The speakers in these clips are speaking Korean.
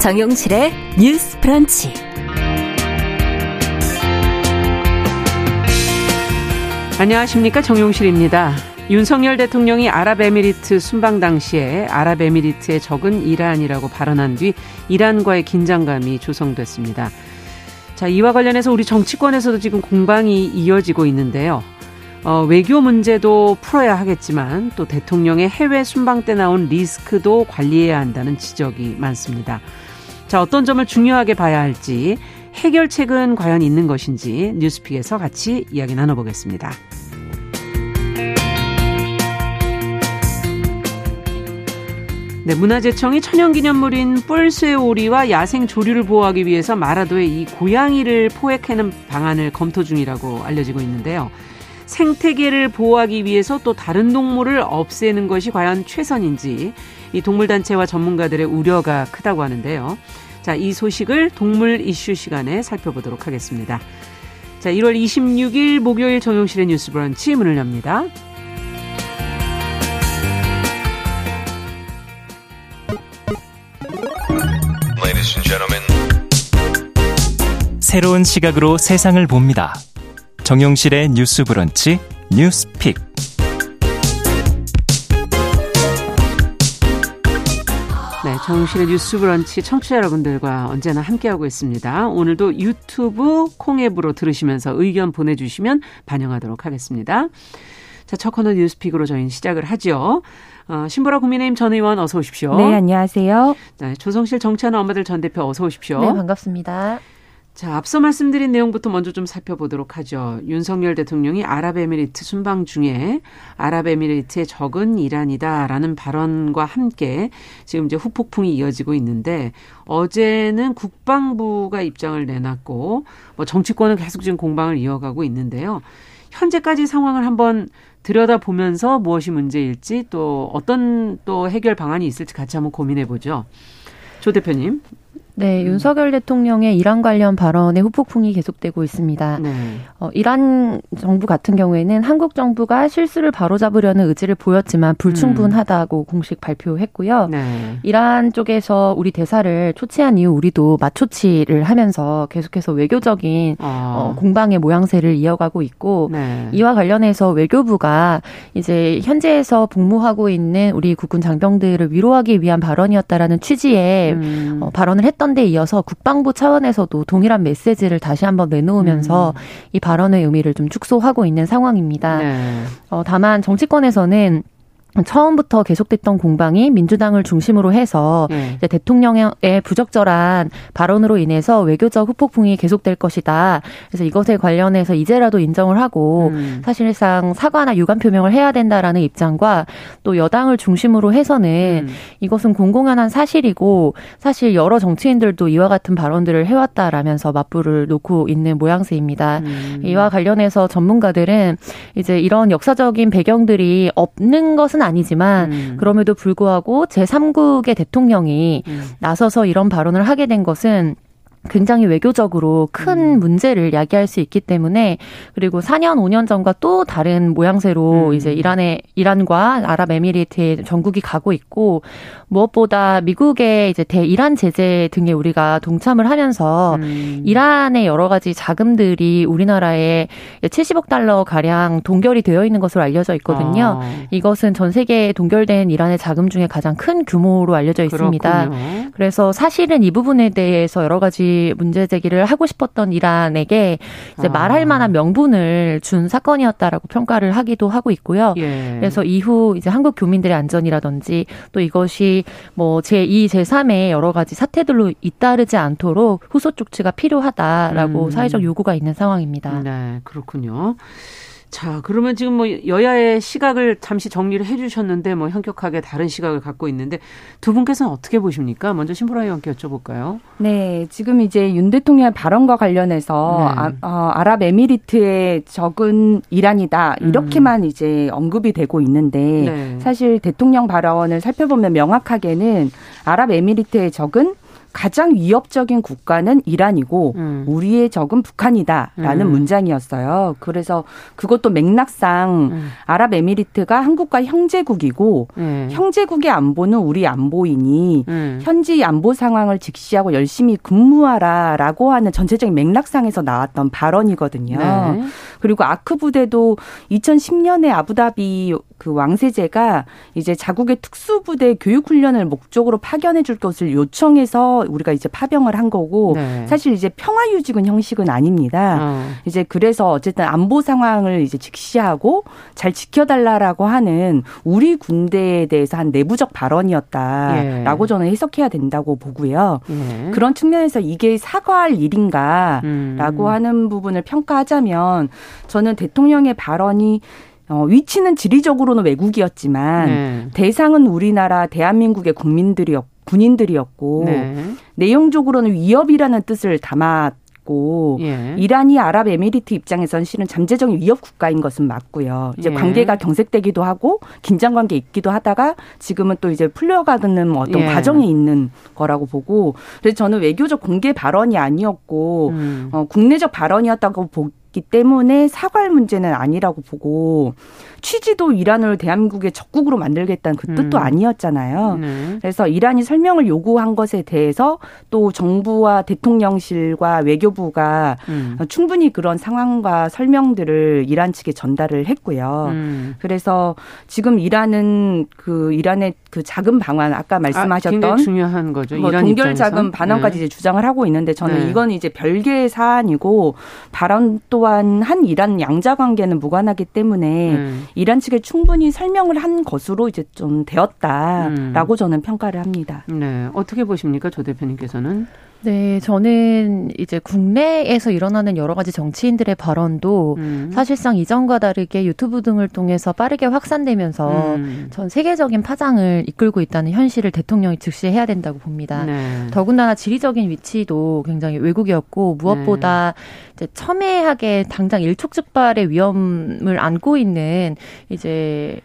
정용실의 뉴스 프런치. 안녕하십니까. 정용실입니다. 윤석열 대통령이 아랍에미리트 순방 당시에 아랍에미리트의 적은 이란이라고 발언한 뒤 이란과의 긴장감이 조성됐습니다. 자, 이와 관련해서 우리 정치권에서도 지금 공방이 이어지고 있는데요. 어, 외교 문제도 풀어야 하겠지만 또 대통령의 해외 순방 때 나온 리스크도 관리해야 한다는 지적이 많습니다. 자, 어떤 점을 중요하게 봐야 할지 해결책은 과연 있는 것인지 뉴스픽에서 같이 이야기 나눠보겠습니다. 네, 문화재청이 천연기념물인 뿔쇠 오리와 야생 조류를 보호하기 위해서 마라도에 이 고양이를 포획하는 방안을 검토 중이라고 알려지고 있는데요. 생태계를 보호하기 위해서 또 다른 동물을 없애는 것이 과연 최선인지 이 동물단체와 전문가들의 우려가 크다고 하는데요. 자, 이 소식을 동물 이슈 시간에 살펴보도록 하겠습니다. 자, 1월 26일 목요일 정용실의 뉴스 브런치 문을 엽니다. 새로운 시각으로 세상을 봅니다. 정용실의 뉴스 브런치 뉴스픽. 정용실의 뉴스 브런치 청취자 여러분들과 언제나 함께하고 있습니다. 오늘도 유튜브 콩앱으로 들으시면서 의견 보내주시면 반영하도록 하겠습니다. 자, 첫 코너 뉴스픽으로 저희는 시작을 하죠. 어, 신보라 국민의힘 전 의원 어서 오십시오. 네, 안녕하세요. 네, 조성실 정치하는 엄마들 전 대표 어서 오십시오. 네, 반갑습니다. 자, 앞서 말씀드린 내용부터 먼저 좀 살펴보도록 하죠. 윤석열 대통령이 아랍에미리트 순방 중에 아랍에미리트의 적은 이란이다라는 발언과 함께 지금 이제 후폭풍이 이어지고 있는데 어제는 국방부가 입장을 내놨고 뭐 정치권은 계속 지금 공방을 이어가고 있는데요. 현재까지 상황을 한번 들여다보면서 무엇이 문제일지 또 어떤 또 해결 방안이 있을지 같이 한번 고민해 보죠. 조 대표님. 네, 음. 윤석열 대통령의 이란 관련 발언의 후폭풍이 계속되고 있습니다. 네. 어, 이란 정부 같은 경우에는 한국 정부가 실수를 바로잡으려는 의지를 보였지만 불충분하다고 음. 공식 발표했고요. 네. 이란 쪽에서 우리 대사를 초치한 이후 우리도 맞초치를 하면서 계속해서 외교적인 아. 어, 공방의 모양새를 이어가고 있고 네. 이와 관련해서 외교부가 이제 현재에서 복무하고 있는 우리 국군 장병들을 위로하기 위한 발언이었다라는 취지의 음. 어, 발언을 했던 했던 데 이어서 국방부 차원에서도 동일한 메시지를 다시 한번 내놓으면서 음. 이 발언의 의미를 좀 축소하고 있는 상황입니다. 네. 어, 다만 정치권에서는 처음부터 계속됐던 공방이 민주당을 중심으로 해서 네. 대통령의 부적절한 발언으로 인해서 외교적 후폭풍이 계속될 것이다. 그래서 이것에 관련해서 이제라도 인정을 하고 음. 사실상 사과나 유감 표명을 해야 된다라는 입장과 또 여당을 중심으로 해서는 음. 이것은 공공연한 사실이고 사실 여러 정치인들도 이와 같은 발언들을 해왔다라면서 맞불을 놓고 있는 모양새입니다. 음. 이와 관련해서 전문가들은 이제 이런 역사적인 배경들이 없는 것은 것은 아니지만 음. 그럼에도 불구하고 제3국의 대통령이 음. 나서서 이런 발언을 하게 된 것은 굉장히 외교적으로 큰 음. 문제를 야기할 수 있기 때문에 그리고 4년 5년 전과 또 다른 모양새로 음. 이제 이란의 이란과 아랍에미리트의 전국이 가고 있고 무엇보다 미국의 이제 대이란 제재 등에 우리가 동참을 하면서 음. 이란의 여러 가지 자금들이 우리나라에 70억 달러 가량 동결이 되어 있는 것으로 알려져 있거든요. 아. 이것은 전 세계에 동결된 이란의 자금 중에 가장 큰 규모로 알려져 있습니다. 그렇군요. 그래서 사실은 이 부분에 대해서 여러 가지 문제 제기를 하고 싶었던 이란에게 이제 아. 말할 만한 명분을 준 사건이었다라고 평가를 하기도 하고 있고요. 예. 그래서 이후 이제 한국 교민들의 안전이라든지 또 이것이 뭐 제2, 제3의 여러 가지 사태들로 잇따르지 않도록 후속 조치가 필요하다라고 음. 사회적 요구가 있는 상황입니다. 네, 그렇군요. 자, 그러면 지금 뭐 여야의 시각을 잠시 정리를 해 주셨는데 뭐 현격하게 다른 시각을 갖고 있는데 두 분께서는 어떻게 보십니까? 먼저 신보라 의원께 여쭤볼까요? 네, 지금 이제 윤 대통령의 발언과 관련해서 네. 아, 어, 아랍에미리트의 적은 이란이다 이렇게만 음. 이제 언급이 되고 있는데 네. 사실 대통령 발언을 살펴보면 명확하게는 아랍에미리트의 적은 가장 위협적인 국가는 이란이고 음. 우리의 적은 북한이다라는 음. 문장이었어요. 그래서 그것도 맥락상 음. 아랍에미리트가 한국과 형제국이고 음. 형제국의 안보는 우리 안보이니 음. 현지 안보 상황을 직시하고 열심히 근무하라라고 하는 전체적인 맥락상에서 나왔던 발언이거든요. 네. 그리고 아크 부대도 2010년에 아부다비 그 왕세제가 이제 자국의 특수부대 교육훈련을 목적으로 파견해 줄 것을 요청해서 우리가 이제 파병을 한 거고 네. 사실 이제 평화유지군 형식은 아닙니다. 어. 이제 그래서 어쨌든 안보 상황을 이제 직시하고 잘 지켜달라라고 하는 우리 군대에 대해서 한 내부적 발언이었다라고 예. 저는 해석해야 된다고 보고요. 예. 그런 측면에서 이게 사과할 일인가라고 음. 하는 부분을 평가하자면 저는 대통령의 발언이 어, 위치는 지리적으로는 외국이었지만 네. 대상은 우리나라 대한민국의 국민들이었 군인들이었고 네. 내용적으로는 위협이라는 뜻을 담았 고 예. 이란이 아랍에미리트 입장에선 실은 잠재적인 위협 국가인 것은 맞고요. 이제 예. 관계가 경색되기도 하고 긴장 관계 있기도 하다가 지금은 또 이제 풀려가는 어떤 예. 과정에 있는 거라고 보고 그래서 저는 외교적 공개 발언이 아니었고 음. 어, 국내적 발언이었다고 보, 있 기 때문에 사과할 문제는 아니라고 보고 취지도 이란을 대한민국의 적국으로 만들겠다는 그 뜻도 음. 아니었잖아요. 네. 그래서 이란이 설명을 요구한 것에 대해서 또 정부와 대통령실과 외교부가 음. 충분히 그런 상황과 설명들을 이란 측에 전달을 했고요. 음. 그래서 지금 이란은 그 이란의 그 자금 방안 아까 아, 말씀하셨던 아, 중요한 거죠. 뭐 동결 자금 반환까지 네. 이제 주장을 하고 있는데 저는 네. 이건 이제 별개의 사안이고 발언 또한 한 이란 양자 관계는 무관하기 때문에 음. 이란 측에 충분히 설명을 한 것으로 이제 좀 되었다라고 음. 저는 평가를 합니다. 네. 어떻게 보십니까? 조 대표님께서는? 네, 저는 이제 국내에서 일어나는 여러 가지 정치인들의 발언도 음. 사실상 이전과 다르게 유튜브 등을 통해서 빠르게 확산되면서 음. 전 세계적인 파장을 이끌고 있다는 현실을 대통령이 즉시해야 된다고 봅니다. 네. 더군다나 지리적인 위치도 굉장히 외국이었고 무엇보다 네. 이제 첨예하게 당장 일촉즉발의 위험을 안고 있는 이제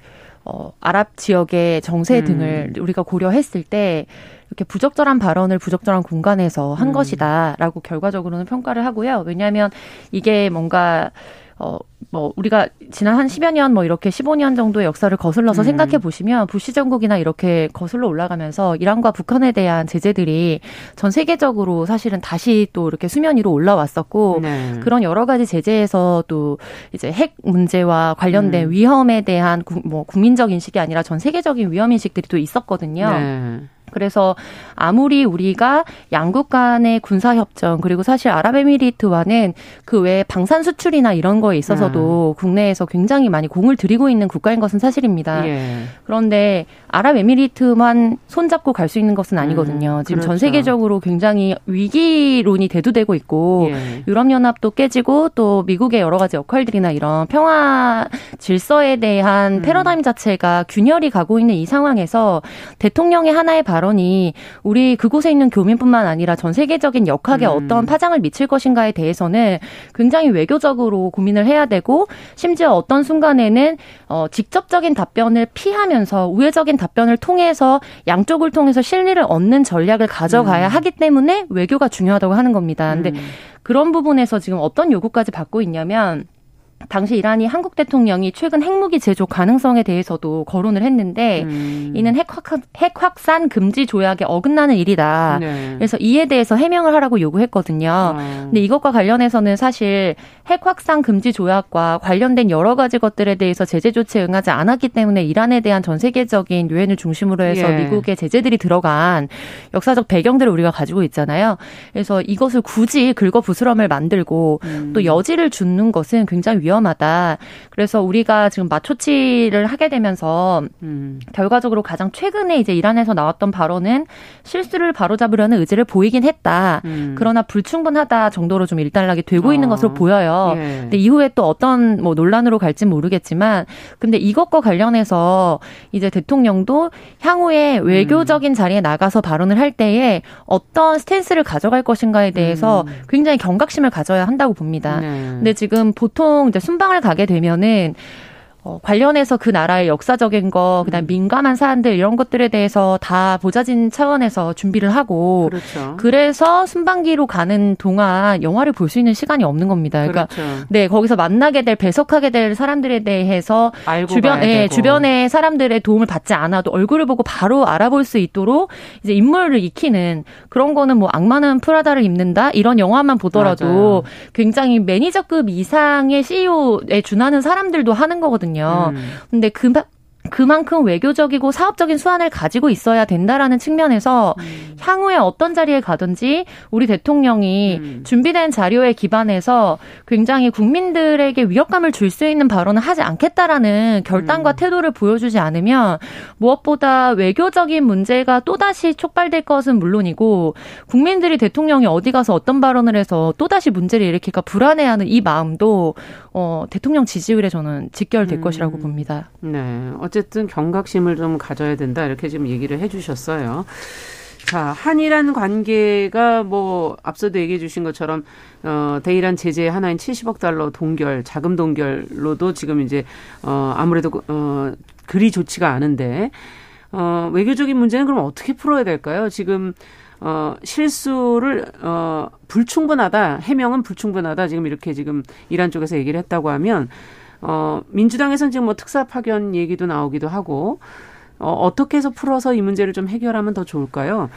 어, 아랍 지역의 정세 음. 등을 우리가 고려했을 때 이렇게 부적절한 발언을 부적절한 공간에서 한 음. 것이다라고 결과적으로는 평가를 하고요. 왜냐하면 이게 뭔가 어, 뭐, 우리가 지난 한 10여 년, 뭐, 이렇게 15년 정도의 역사를 거슬러서 음. 생각해 보시면, 부시 정국이나 이렇게 거슬러 올라가면서 이란과 북한에 대한 제재들이 전 세계적으로 사실은 다시 또 이렇게 수면 위로 올라왔었고, 네. 그런 여러 가지 제재에서 또 이제 핵 문제와 관련된 음. 위험에 대한 구, 뭐, 국민적 인식이 아니라 전 세계적인 위험 인식들이 또 있었거든요. 네. 그래서 아무리 우리가 양국 간의 군사 협정 그리고 사실 아랍에미리트와는 그 외에 방산 수출이나 이런 거에 있어서도 음. 국내에서 굉장히 많이 공을 들이고 있는 국가인 것은 사실입니다. 예. 그런데 아랍에미리트만 손잡고 갈 수 있는 것은 아니거든요. 음, 지금 그렇죠. 전 세계적으로 굉장히 위기론이 대두되고 있고 예. 유럽 연합도 깨지고 또 미국의 여러 가지 역할들이나 이런 평화 질서에 대한 음. 패러다임 자체가 균열이 가고 있는 이 상황에서 대통령의 하나의 발언 발언이 우리 그곳에 있는 교민뿐만 아니라 전 세계적인 역학에 음. 어떤 파장을 미칠 것인가에 대해서는 굉장히 외교적으로 고민을 해야 되고 심지어 어떤 순간에는 어 직접적인 답변을 피하면서 우회적인 답변을 통해서 양쪽을 통해서 실리를 얻는 전략을 가져가야 음. 하기 때문에 외교가 중요하다고 하는 겁니다. 근데 음. 그런 부분에서 지금 어떤 요구까지 받고 있냐면 당시 이란이 한국 대통령이 최근 핵무기 제조 가능성에 대해서도 거론을 했는데 음. 이는 핵, 확, 핵 확산 금지 조약에 어긋나는 일이다. 네. 그래서 이에 대해서 해명을 하라고 요구했거든요. 아. 근데 이것과 관련해서는 사실 핵 확산 금지 조약과 관련된 여러 가지 것들에 대해서 제재 조치에 응하지 않았기 때문에 이란에 대한 전 세계적인 유엔을 중심으로 해서 예. 미국의 제재들이 들어간 역사적 배경들을 우리가 가지고 있잖아요. 그래서 이것을 굳이 긁어 부스럼을 만들고 음. 또 여지를 주는 것은 굉장히 위험하다. 그래서 우리가 지금 마초치를 하게 되면서 음. 결과적으로 가장 최근에 이제 이란에서 나왔던 발언은 실수를 바로잡으려는 의지를 보이긴 했다. 음. 그러나 불충분하다 정도로 좀 일단락이 되고 어. 있는 것으로 보여요. 예. 근데 이후에 또 어떤 뭐 논란으로 갈지 모르겠지만 근데 이것과 관련해서 이제 대통령도 향후에 외교적인 음. 자리에 나가서 발언을 할 때에 어떤 스탠스를 가져갈 것인가에 대해서 음. 굉장히 경각심을 가져야 한다고 봅니다. 네. 근데 지금 보통 이제 순방을 가게 되면은 어, 관련해서 그 나라의 역사적인 거, 그다음 음. 민감한 사안들 이런 것들에 대해서 다 보좌진 차원에서 준비를 하고 그렇죠. 그래서 순방기로 가는 동안 영화를 볼 수 있는 시간이 없는 겁니다. 그러니까 그렇죠. 네 거기서 만나게 될 배석하게 될 사람들에 대해서 주변 예, 주변의 사람들의 도움을 받지 않아도 얼굴을 보고 바로 알아볼 수 있도록 이제 인물을 익히는 그런 거는 뭐 악마는 프라다를 입는다 이런 영화만 보더라도 맞아요. 굉장히 매니저급 이상의 CEO에 준하는 사람들도 하는 거거든요. 거거든요. 음. 근데 그 그만큼 외교적이고 사업적인 수완을 가지고 있어야 된다라는 측면에서 음. 향후에 어떤 자리에 가든지 우리 대통령이 음. 준비된 자료에 기반해서 굉장히 국민들에게 위협감을 줄 수 있는 발언을 하지 않겠다라는 결단과 음. 태도를 보여주지 않으면 무엇보다 외교적인 문제가 또다시 촉발될 것은 물론이고 국민들이 대통령이 어디 가서 어떤 발언을 해서 또다시 문제를 일으킬까 불안해하는 이 마음도 어, 대통령 지지율에 저는 직결될 음. 것이라고 봅니다. 네. 어쨌든 경각심을 좀 가져야 된다 이렇게 지금 얘기를 해주셨어요. 자, 한일한 관계가 뭐 앞서도 얘기해 주신 것처럼 어 대이란 제재 하나인 70억 달러 동결, 자금 동결로도 지금 이제 어 아무래도 어 그리 좋지가 않은데 어 외교적인 문제는 그럼 어떻게 풀어야 될까요? 지금 어 실수를 어 불충분하다, 해명은 불충분하다. 지금 이렇게 지금 이란 쪽에서 얘기를 했다고 하면 어, 민주당에서는 지금 뭐 특사 파견 얘기도 나오기도 하고, 어, 어떻게 해서 풀어서 이 문제를 좀 해결하면 더 좋을까요?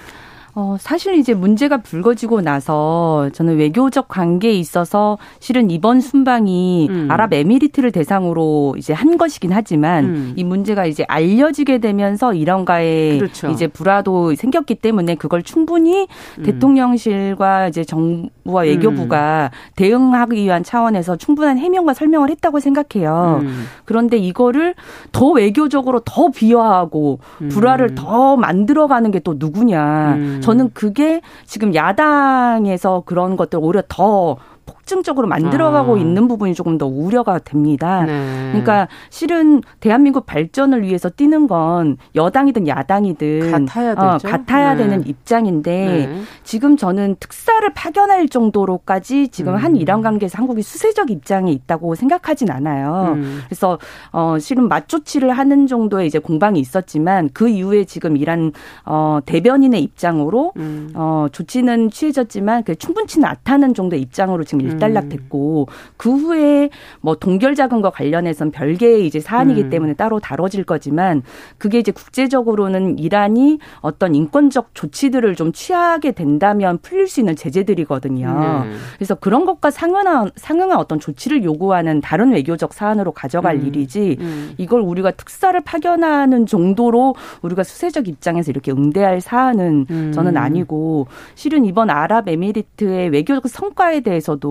어, 사실 이제 문제가 불거지고 나서 저는 외교적 관계에 있어서 실은 이번 순방이 음. 아랍에미리트를 대상으로 이제 한 것이긴 하지만 음. 이 문제가 이제 알려지게 되면서 이런가에 그렇죠. 이제 불화도 생겼기 때문에 그걸 충분히 음. 대통령실과 이제 정부와 외교부가 음. 대응하기 위한 차원에서 충분한 해명과 설명을 했다고 생각해요. 음. 그런데 이거를 더 외교적으로 더 비화하고 음. 불화를 더 만들어가는 게 또 누구냐. 저는 그게 지금 야당에서 그런 것들 오히려 더 폭증적으로 만들어가고 아. 있는 부분이 조금 더 우려가 됩니다. 네. 그러니까 실은 대한민국 발전을 위해서 뛰는 건 여당이든 야당이든 같아야 어, 되죠. 어, 같아야 네. 되는 입장인데 네. 지금 저는 특사를 파견할 정도로까지 지금 음. 한 이란 관계에서 한국이 수세적 입장에 있다고 생각하진 않아요. 음. 그래서 어 실은 맞조치를 하는 정도의 이제 공방이 있었지만 그 이후에 지금 이란 어 대변인의 입장으로 음. 어 조치는 취해졌지만 그 충분치는 않다는 정도의 입장으로 지금 일 일단락됐고 음. 그 후에 뭐 동결 자금과 관련해서는 별개의 이제 사안이기 음. 때문에 따로 다뤄질 거지만 그게 이제 국제적으로는 이란이 어떤 인권적 조치들을 좀 취하게 된다면 풀릴 수 있는 제재들이거든요. 네. 그래서 그런 것과 상응한 상응한 어떤 조치를 요구하는 다른 외교적 사안으로 가져갈 음. 일이지 음. 이걸 우리가 특사를 파견하는 정도로 우리가 수세적 입장에서 이렇게 응대할 사안은 음. 저는 아니고 실은 이번 아랍에미리트의 외교적 성과에 대해서도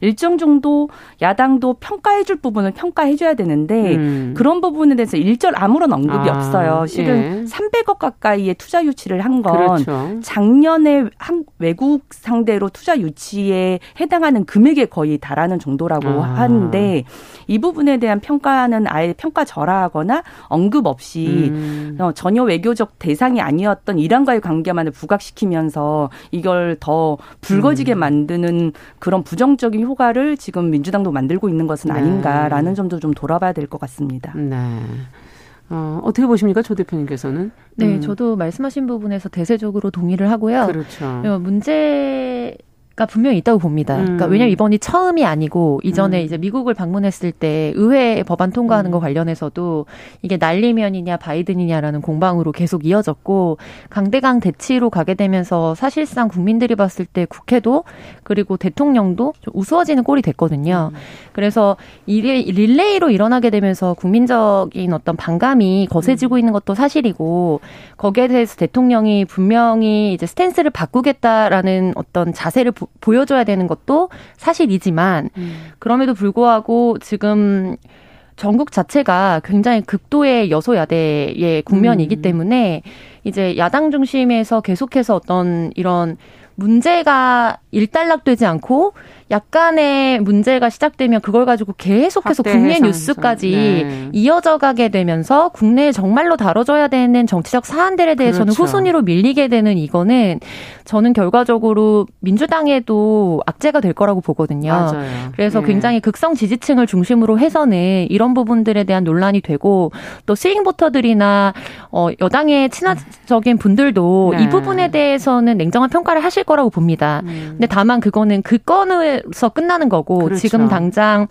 일정 정도 야당도 평가해줄 부분을 평가해줘야 되는데 음. 그런 부분에 대해서 일절 아무런 언급이 아, 없어요. 실은 예. 300억 가까이의 투자 유치를 한건 그렇죠. 작년에 한 외국 상대로 투자 유치에 해당하는 금액에 거의 달하는 정도라고 아. 하는데 이 부분에 대한 평가는 아예 평가 절하하거나 언급 없이 음. 어, 전혀 외교적 대상이 아니었던 이란과의 관계만을 부각시키면서 이걸 더 불거지게 음. 만드는 그런 부정적인 효과를 지금 민주당도 만들고 있는 것은 네. 아닌가라는 점도 좀 돌아봐야 될 것 같습니다. 네. 어, 어떻게 보십니까? 조 대표님께서는? 네, 음. 저도 말씀하신 부분에서 대세적으로 동의를 하고요. 그렇죠. 어, 문제 가 분명히 있다고 봅니다. 그러니까 음. 그러니까 왜냐면 이번이 처음이 아니고 이전에 음. 이제 미국을 방문했을 때 의회 법안 통과하는 음. 거 관련해서도 이게 날리면이냐 바이든이냐라는 공방으로 계속 이어졌고 강대강 대치로 가게 되면서 사실상 국민들이 봤을 때 국회도 그리고 대통령도 좀 우스워지는 꼴이 됐거든요. 음. 그래서 이게 릴레이로 일어나게 되면서 국민적인 어떤 반감이 거세지고 음. 있는 것도 사실이고 거기에 대해서 대통령이 분명히 이제 스탠스를 바꾸겠다라는 어떤 자세를 보 여줘야 되는 것도 사실이지만 음. 그럼에도 불구하고 지금 전국 자체가 굉장히 극도의 여소야대의 국면이기 음. 때문에 이제 야당 중심에서 계속해서 어떤 이런 문제가 일단락되지 않고 약간의 문제가 시작되면 그걸 가지고 계속해서 국내 해상, 뉴스까지 네. 이어져 가게 되면서 국내에 정말로 다뤄져야 되는 정치적 사안들에 대해서는 그렇죠. 후순위로 밀리게 되는 이거는 저는 결과적으로 민주당에도 악재가 될 거라고 보거든요. 맞아요. 그래서 네. 굉장히 극성 지지층을 중심으로 해서는 이런 부분들에 대한 논란이 되고 또 스윙 보터들이나 어 여당의 친화적인 분들도 네. 이 부분에 대해서는 냉정한 평가를 하실 거라고 봅니다. 음. 근데 다만 그거는 그 건 에서 끝나는 거고 그렇죠. 지금 당장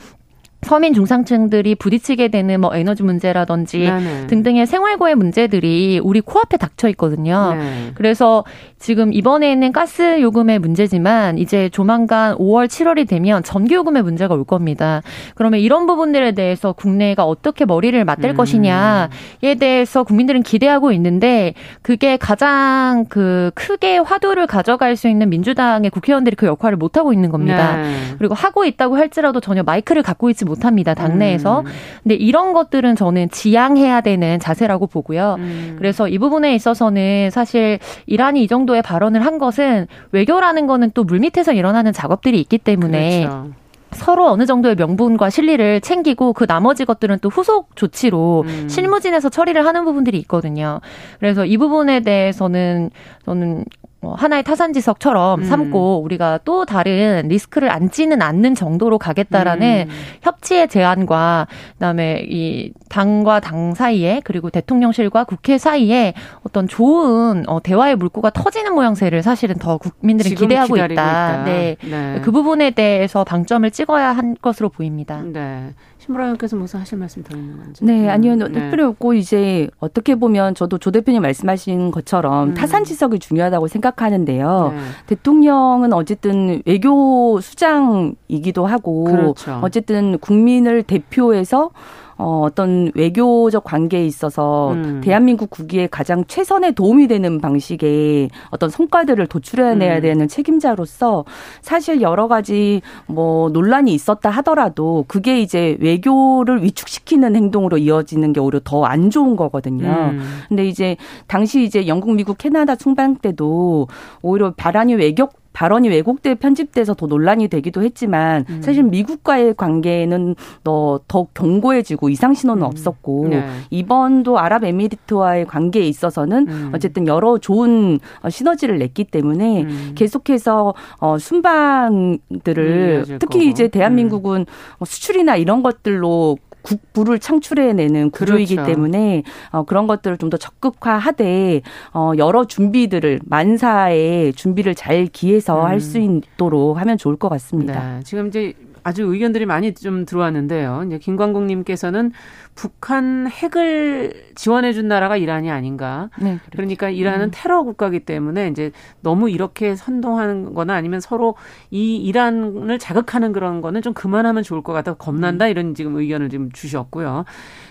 서민 중상층들이 부딪히게 되는 뭐 에너지 문제라든지 네네. 등등의 생활고의 문제들이 우리 코앞에 닥쳐 있거든요. 네. 그래서 지금 이번에는 가스 요금의 문제지만 이제 조만간 5월, 7월이 되면 전기 요금의 문제가 올 겁니다. 그러면 이런 부분들에 대해서 국내가 어떻게 머리를 맞댈 음. 것이냐에 대해서 국민들은 기대하고 있는데 그게 가장 그 크게 화두를 가져갈 수 있는 민주당의 국회의원들이 그 역할을 못 하고 있는 겁니다. 네. 그리고 하고 있다고 할지라도 전혀 마이크를 갖고 있지 못합니다. 당내에서. 음. 근데 이런 것들은 저는 지양해야 되는 자세라고 보고요. 음. 그래서 이 부분에 있어서는 사실 이란이 이 정도의 발언을 한 것은 외교라는 거는 또 물밑에서 일어나는 작업들이 있기 때문에 그렇죠. 서로 어느 정도의 명분과 실리를 챙기고 그 나머지 것들은 또 후속 조치로 음. 실무진에서 처리를 하는 부분들이 있거든요. 그래서 이 부분에 대해서는 저는 뭐 하나의 타산지석처럼 음. 삼고 우리가 또 다른 리스크를 안지는 않는 정도로 가겠다라는 음. 협치의 제안과 그다음에 이 당과 당 사이에 그리고 대통령실과 국회 사이에 어떤 좋은 어, 대화의 물꼬가 터지는 모양새를 사실은 더 국민들이 기대하고 있다. 있다. 네. 네. 그 부분에 대해서 방점을 찍어야 한 것으로 보입니다. 네. 신보라님께서 무슨 하실 말씀 더 있는 건지. 네, 음, 아니요. 네. 특별히 없고 이제 어떻게 보면 저도 조 대표님 말씀하신 것처럼 음. 타산 지석이 중요하다고 생각하는데요. 네. 대통령은 어쨌든 외교 수장이기도 하고 그렇죠. 어쨌든 국민을 대표해서 어, 어떤 외교적 관계에 있어서 음. 대한민국 국위에 가장 최선의 도움이 되는 방식의 어떤 성과들을 도출해내야 음. 되는 책임자로서 사실 여러 가지 뭐 논란이 있었다 하더라도 그게 이제 외교를 위축시키는 행동으로 이어지는 게 오히려 더 안 좋은 거거든요. 음. 근데 이제 당시 이제 영국, 미국, 캐나다 총방 때도 오히려 바란이 외교 발언이 왜곡돼 편집돼서 더 논란이 되기도 했지만 음. 사실 미국과의 관계는 더, 더 견고해지고 이상 신호는 음. 없었고 네. 이번도 아랍에미리트와의 관계에 있어서는 음. 어쨌든 여러 좋은 어, 시너지를 냈기 때문에 음. 계속해서 어, 순방들을 특히 거고. 이제 대한민국은 음. 수출이나 이런 것들로 국부를 창출해내는 구조이기 그렇죠. 때문에 어, 그런 것들을 좀 더 적극화하되 어, 여러 준비들을 만사의 준비를 잘 기해서 음. 할수 있도록 하면 좋을 것 같습니다. 네. 지금 이제 아주 의견들이 많이 좀 들어왔는데요. 이제 김광국 님께서는 북한 핵을 지원해 준 나라가 이란이 아닌가. 네, 그렇죠. 그러니까 이란은 음. 테러 국가기 때문에 이제 너무 이렇게 선동하는 거나 아니면 서로 이 이란을 자극하는 그런 거는 좀 그만하면 좋을 것 같아 겁난다 음. 이런 지금 의견을 지금 주셨고요.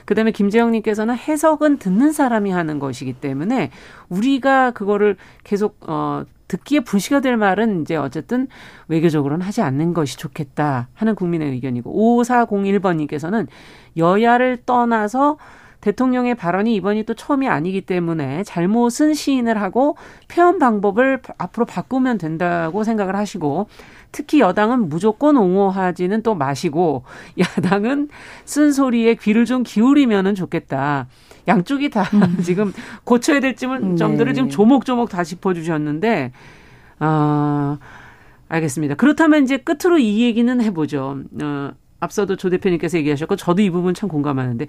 그다음에 김재영 님께서는 해석은 듣는 사람이 하는 것이기 때문에 우리가 그거를 계속 어 듣기에 불시가 될 말은 이제 어쨌든 외교적으로는 하지 않는 것이 좋겠다 하는 국민의 의견이고 5401번님께서는 여야를 떠나서 대통령의 발언이 이번이 또 처음이 아니기 때문에 잘못은 시인을 하고 표현 방법을 앞으로 바꾸면 된다고 생각을 하시고 특히 여당은 무조건 옹호하지는 또 마시고 야당은 쓴소리에 귀를 좀 기울이면은 좋겠다. 양쪽이 다 음. 지금 고쳐야 될 점을, 점들을 지금 네. 조목조목 다 짚어주셨는데, 아, 알겠습니다. 그렇다면 이제 끝으로 이 얘기는 해보죠. 어, 앞서도 조 대표님께서 얘기하셨고, 저도 이 부분 참 공감하는데,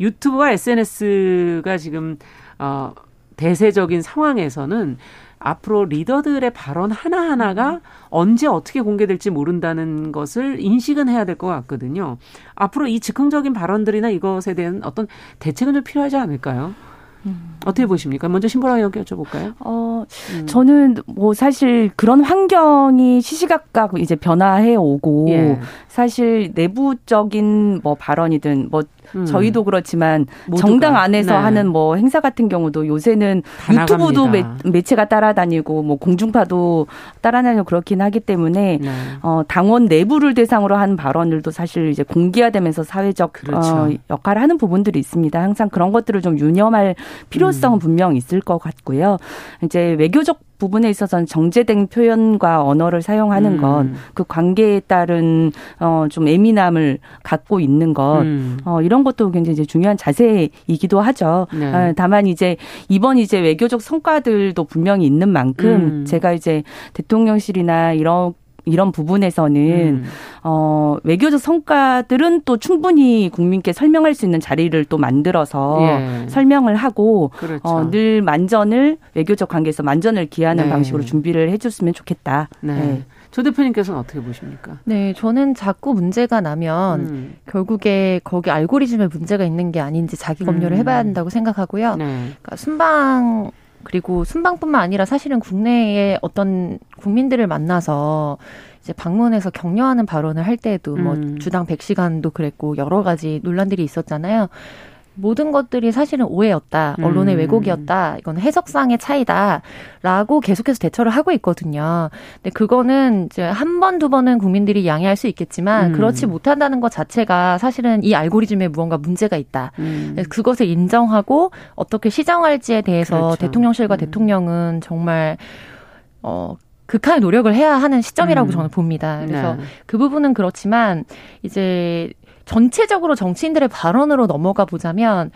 유튜브와 SNS가 지금, 어, 대세적인 상황에서는 앞으로 리더들의 발언 하나하나가 언제 어떻게 공개될지 모른다는 것을 인식은 해야 될 것 같거든요. 앞으로 이 즉흥적인 발언들이나 이것에 대한 어떤 대책은 좀 필요하지 않을까요? 음. 어떻게 보십니까? 먼저 신보라 의원 여쭤볼까요? 어, 음. 저는 뭐 사실 그런 환경이 시시각각 이제 변화해 오고 예. 사실 내부적인 뭐 발언이든 뭐 음. 저희도 그렇지만 모두가. 정당 안에서 네. 하는 뭐 행사 같은 경우도 요새는 유튜브도 매, 매체가 따라다니고 뭐 공중파도 따라다니고 그렇긴 하기 때문에 네. 어, 당원 내부를 대상으로 한 발언들도 사실 이제 공개화되면서 사회적 그렇죠. 어, 역할을 하는 부분들이 있습니다. 항상 그런 것들을 좀 유념할 필요성은 음. 분명 있을 것 같고요. 이제 외교적 부분에 있어서는 정제된 표현과 언어를 사용하는 음. 것, 그 관계에 따른 어, 좀 예민함을 갖고 있는 것, 음. 어, 이런 것도 굉장히 이제 중요한 자세이기도 하죠. 네. 어, 다만 이제 이번 이제 외교적 성과들도 분명히 있는 만큼 음. 제가 이제 대통령실이나 이런 이런 부분에서는 음. 어 외교적 성과들은 또 충분히 국민께 설명할 수 있는 자리를 또 만들어서 예. 설명을 하고 그렇죠. 어, 늘 만전을 외교적 관계에서 만전을 기하는 네. 방식으로 준비를 해줬으면 좋겠다. 네. 네. 조 대표님께서는 어떻게 보십니까? 네, 저는 자꾸 문제가 나면 음. 결국에 거기 알고리즘에 문제가 있는 게 아닌지 자기 검열을 음. 해봐야 한다고 생각하고요. 네. 그러니까 순방 그리고 순방뿐만 아니라 사실은 국내에 어떤 국민들을 만나서 이제 방문해서 격려하는 발언을 할 때에도 뭐 음. 주당 100시간도 그랬고 여러 가지 논란들이 있었잖아요. 모든 것들이 사실은 오해였다. 언론의 음. 왜곡이었다. 이건 해석상의 차이다 라고 계속해서 대처를 하고 있거든요. 근데 그거는 이제 한 번, 두 번은 국민들이 양해할 수 있겠지만 음. 그렇지 못한다는 것 자체가 사실은 이 알고리즘에 무언가 문제가 있다. 음. 그것을 인정하고 어떻게 시정할지에 대해서 그렇죠. 대통령실과 음. 대통령은 정말 어 극한의 노력을 해야 하는 시점이라고 음. 저는 봅니다. 그래서 네. 그 부분은 그렇지만 이제 전체적으로 정치인들의 발언으로 넘어가 보자면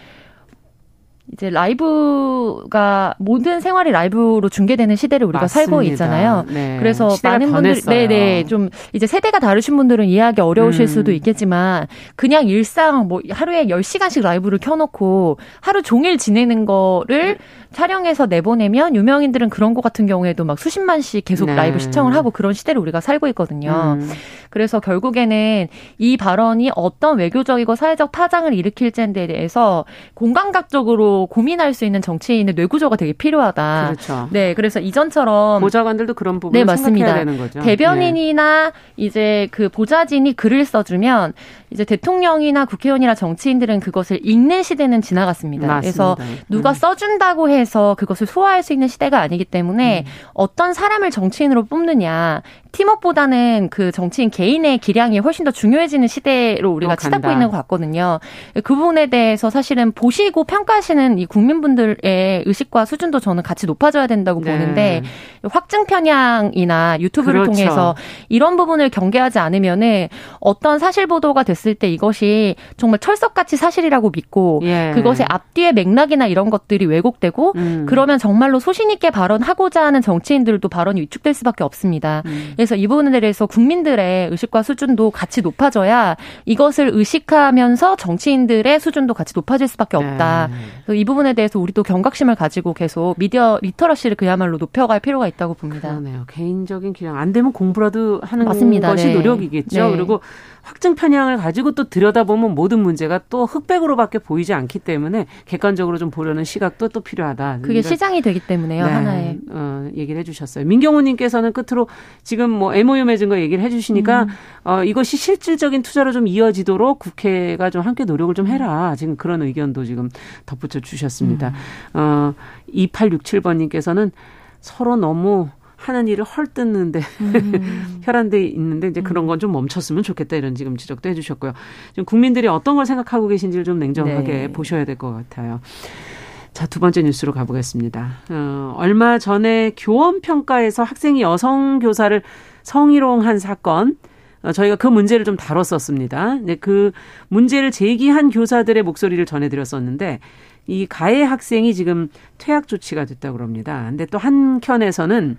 이제 라이브가 모든 생활이 라이브로 중계되는 시대를 우리가 맞습니다. 살고 있잖아요. 네. 그래서 많은 분들이 네네 좀 이제 세대가 다르신 분들은 이해하기 어려우실 음. 수도 있겠지만 그냥 일상 뭐 하루에 10시간씩 라이브를 켜 놓고 하루 종일 지내는 거를 촬영해서 내보내면 유명인들은 그런 거 같은 경우에도 막 수십만씩 계속 네. 라이브 시청을 하고 그런 시대를 우리가 살고 있거든요. 음. 그래서 결국에는 이 발언이 어떤 외교적이고 사회적 파장을 일으킬지에 대해서 공감각적으로 고민할 수 있는 정치인의 뇌구조가 되게 필요하다. 그렇죠. 네, 그래서 이전처럼 보좌관들도 그런 부분을 네, 맞습니다. 되는 거죠. 대변인이나 네. 이제 그 보좌진이 글을 써주면 이제 대통령이나 국회의원이나 정치인들은 그것을 읽는 시대는 지나갔습니다. 맞습니다. 그래서 누가 음. 써준다고 해서 그것을 소화할 수 있는 시대가 아니기 때문에 음. 어떤 사람을 정치인으로 뽑느냐 팀워크보다는 그 정치인 개인의 기량이 훨씬 더 중요해지는 시대로 우리가 치닫고 있는 것 같거든요. 그 부분에 대해서 사실은 보시고 평가하시는 이 국민분들의 의식과 수준도 저는 같이 높아져야 된다고 네. 보는데 확증 편향이나 유튜브를 그렇죠. 통해서 이런 부분을 경계하지 않으면은 어떤 사실 보도가 됐을 때 이것이 정말 철석같이 사실이라고 믿고 예. 그것의 앞뒤의 맥락이나 이런 것들이 왜곡되고 음. 그러면 정말로 소신 있게 발언하고자 하는 정치인들도 발언이 위축될 수밖에 없습니다. 음. 그래서 이 부분에 대해서 국민들의 의식과 수준도 같이 높아져야 이것을 의식하면서 정치인들의 수준도 같이 높아질 수밖에 없다. 네. 이 부분에 대해서 우리도 경각심을 가지고 계속 미디어 리터러시를 그야말로 높여갈 필요가 있다고 봅니다. 그러네요. 개인적인 기량 안 되면 공부라도 하는 맞습니다. 것이 네. 노력이겠죠. 네. 그리고 확증 편향을 가지고 또 들여다보면 모든 문제가 또 흑백으로밖에 보이지 않기 때문에 객관적으로 좀 보려는 시각도 또 필요하다. 그게 시장이 되기 때문에요. 네, 하나의 어, 얘기를 해주셨어요. 민경훈님께서는 끝으로 지금 뭐 MOU 맺은 거 얘기를 해주시니까 음. 어, 이것이 실질적인 투자로 좀 이어지도록 국회가 좀 함께 노력을 좀 해라. 지금 그런 의견도 지금 덧붙여 주셨습니다. 음. 어, 2867번님께서는 서로 너무 하는 일을 헐뜯는데 음. 혈안돼 있는데 이제 그런 건 좀 멈췄으면 좋겠다 이런 지금 지적도 해주셨고요. 지금 국민들이 어떤 걸 생각하고 계신지를 좀 냉정하게 네. 보셔야 될 것 같아요. 자, 두 번째 뉴스로 가보겠습니다. 어, 얼마 전에 교원 평가에서 학생이 여성 교사를 성희롱한 사건, 어, 저희가 그 문제를 좀 다뤘었습니다. 네, 그 문제를 제기한 교사들의 목소리를 전해드렸었는데, 이 가해 학생이 지금 퇴학 조치가 됐다고 그럽니다. 근데 또 한켠에서는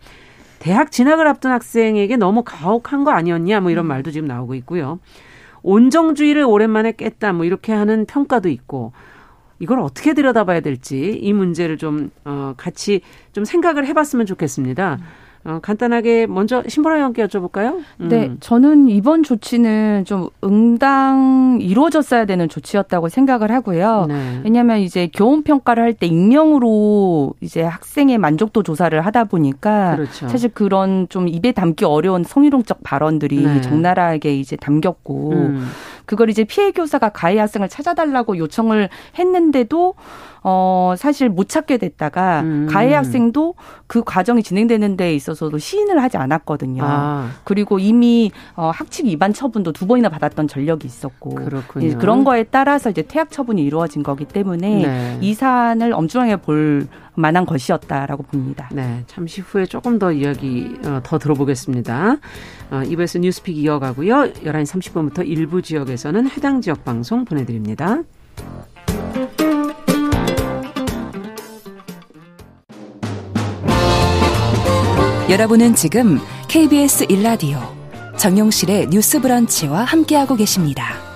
대학 진학을 앞둔 학생에게 너무 가혹한 거 아니었냐 뭐 이런 음. 말도 지금 나오고 있고요. 온정주의를 오랜만에 깼다 뭐 이렇게 하는 평가도 있고 이걸 어떻게 들여다봐야 될지 이 문제를 좀 어, 같이 좀 생각을 해봤으면 좋겠습니다. 음. 어, 간단하게 먼저 신보라 의원께 여쭤볼까요? 음. 네, 저는 이번 조치는 좀 응당 이루어졌어야 되는 조치였다고 생각을 하고요. 네. 왜냐하면 이제 교원 평가를 할 때 익명으로 이제 학생의 만족도 조사를 하다 보니까 그렇죠. 사실 그런 좀 입에 담기 어려운 성희롱적 발언들이 네. 적나라하게 이제 담겼고 음. 그걸 이제 피해 교사가 가해 학생을 찾아달라고 요청을 했는데도 어, 사실 못 찾게 됐다가 음. 가해 학생도 그 과정이 진행되는 데 있어서도 시인을 하지 않았거든요. 아. 그리고 이미 어, 학칙 위반 처분도 두 번이나 받았던 전력이 있었고. 예, 그런 거에 따라서 이제 퇴학 처분이 이루어진 거기 때문에 네. 이 사안을 엄중하게 볼 만한 것이었다라고 봅니다. 네, 잠시 후에 조금 더 이야기 어, 더 들어보겠습니다. 어, 이번에서 뉴스픽 이어가고요. 11시 30분부터 일부 지역에서는 해당 지역 방송 보내드립니다. 여러분은 지금 KBS 1라디오 정용실의 뉴스 브런치와 함께하고 계십니다.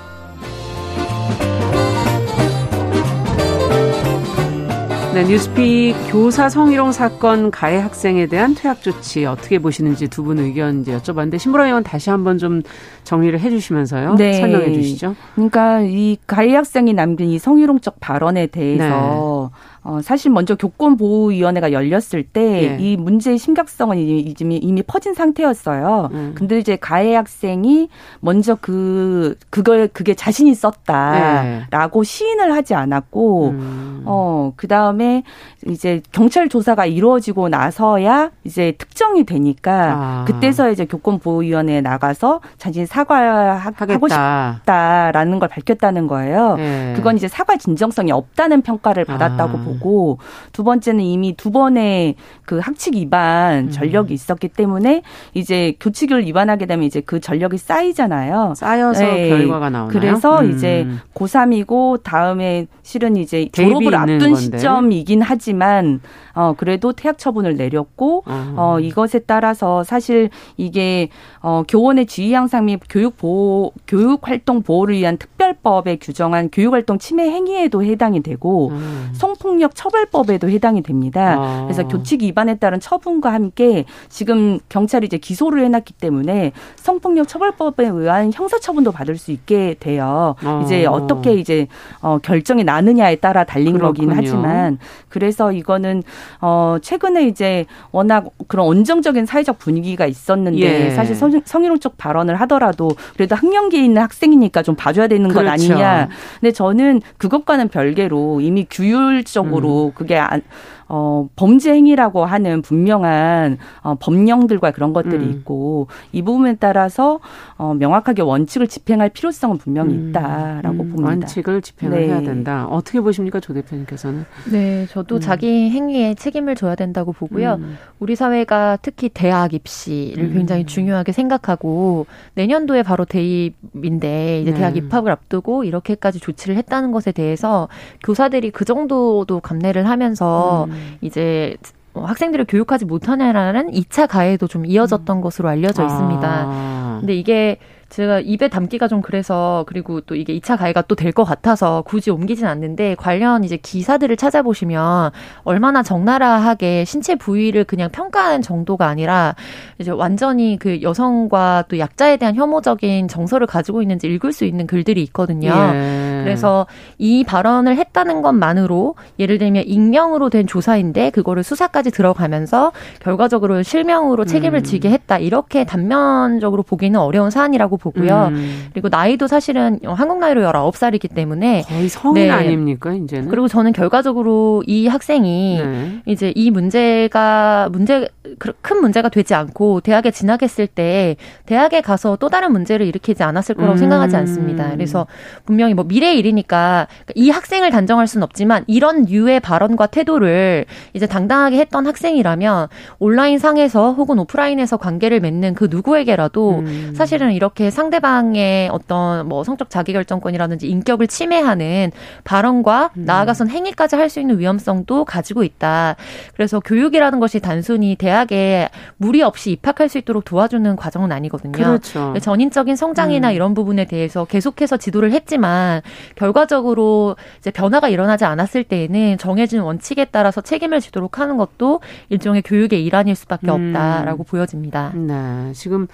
네, 뉴스픽 교사 성희롱 사건 가해 학생에 대한 퇴학 조치 어떻게 보시는지 두 분 의견 이제 여쭤봤는데 신보라 의원 다시 한번 좀 정리를 해주시면서요. 네. 설명해 주시죠. 그러니까 이 가해 학생이 남긴 이 성희롱적 발언에 대해서 네. 어, 사실 먼저 교권보호위원회가 열렸을 때이 예. 문제의 심각성은 이미, 이미 퍼진 상태였어요. 음. 근데 이제 가해 학생이 먼저 그, 그걸, 그게 자신 있었다라고 예. 시인을 하지 않았고, 음. 어, 그 다음에 이제 경찰 조사가 이루어지고 나서야 이제 특정이 되니까 아. 그때서 이제 교권보호위원회에 나가서 자신이 사과하고 싶다라는 걸 밝혔다는 거예요. 예. 그건 이제 사과 진정성이 없다는 평가를 받았다고 아. 보고 거고 두 번째는 이미 두 번의 그 학칙 위반 음. 전력이 있었기 때문에 이제 교칙을 위반하게 되면 이제 그 전력이 쌓이잖아요. 쌓여서 네. 결과가 나오나요? 그래서 음. 이제 고3이고 다음에 실은 이제 졸업을 앞둔 건데. 시점이긴 하지만 어 그래도 퇴학 처분을 내렸고 어. 어 이것에 따라서 사실 이게 어 교원의 지휘 향상 및 교육 보호 교육 활동 보호를 위한 특별법에 규정한 교육 활동 침해 행위에도 해당이 되고 음. 성폭력 처벌법에도 해당이 됩니다. 아. 그래서 교칙 위반에 따른 처분과 함께 지금 경찰이 이제 기소를 해놨기 때문에 성폭력 처벌법에 의한 형사 처분도 받을 수 있게 돼요. 아. 이제 어떻게 이제 어 결정이 나느냐에 따라 달린 그렇군요. 거긴 하지만 그래서 이거는 어 최근에 이제 워낙 그런 온정적인 사회적 분위기가 있었는데 예. 사실 성, 성희롱적 발언을 하더라도 그래도 학령기에 있는 학생이니까 좀 봐줘야 되는 그렇죠. 것 아니냐. 근데 저는 그것과는 별개로 이미 규율적으로 음. 그게 안, 어, 범죄 행위라고 하는 분명한 어, 법령들과 그런 것들이 음. 있고 이 부분에 따라서 어, 명확하게 원칙을 집행할 필요성은 분명히 음. 있다라고 음. 봅니다. 원칙을 집행을 네. 해야 된다. 어떻게 보십니까, 조 대표님께서는? 네, 저도 음. 자기 행위에 책임을 져야 된다고 보고요. 음. 우리 사회가 특히 대학 입시를 굉장히 음. 중요하게 생각하고 내년도에 바로 대입인데 이제 네. 대학 입학을 앞두고 이렇게까지 조치를 했다는 것에 대해서 교사들이 그 정도도 감내를 하면서 이제 학생들을 교육하지 못하냐라는 2차 가해도 좀 이어졌던 음. 것으로 알려져 있습니다. 아. 근데 이게 제가 입에 담기가 좀 그래서 그리고 또 이게 2차 가해가 또 될 것 같아서 굳이 옮기진 않는데 관련 이제 기사들을 찾아보시면 얼마나 적나라하게 신체 부위를 그냥 평가하는 정도가 아니라 이제 완전히 그 여성과 또 약자에 대한 혐오적인 정서를 가지고 있는지 읽을 수 있는 글들이 있거든요. 예. 그래서 이 발언을 했다는 것만으로 예를 들면 익명으로 된 조사인데 그거를 수사까지 들어가면서 결과적으로 실명으로 책임을 음. 지게 했다. 이렇게 단면적으로 보기는 어려운 사안이라고 보고요. 음. 그리고 나이도 사실은 한국 나이로 19살이기 때문에 거의 성인 네. 아닙니까, 이제는? 그리고 저는 결과적으로 이 학생이 네. 이제 이 문제가 문제 큰 문제가 되지 않고 대학에 진학했을 때 대학에 가서 또 다른 문제를 일으키지 않았을 거라고 음. 생각하지 않습니다. 그래서 분명히 뭐 미래 의 일이니까 이 학생을 단정할 수는 없지만 이런 류의 발언과 태도를 이제 당당하게 했던 학생이라면 온라인 상에서 혹은 오프라인에서 관계를 맺는 그 누구에게라도 음. 사실은 이렇게 상대방의 어떤 뭐 성적 자기결정권이라든지 인격을 침해하는 발언과 음. 나아가선 행위까지 할 수 있는 위험성도 가지고 있다. 그래서 교육이라는 것이 단순히 대학에 무리 없이 입학할 수 있도록 도와주는 과정은 아니거든요. 그렇죠. 전인적인 성장이나 음. 이런 부분에 대해서 계속해서 지도를 했지만 결과적으로 이제 변화가 일어나지 않았을 때에는 정해진 원칙에 따라서 책임을 지도록 하는 것도 일종의 교육의 일환일 수밖에 음. 없다라고 음. 보여집니다. 네. 지금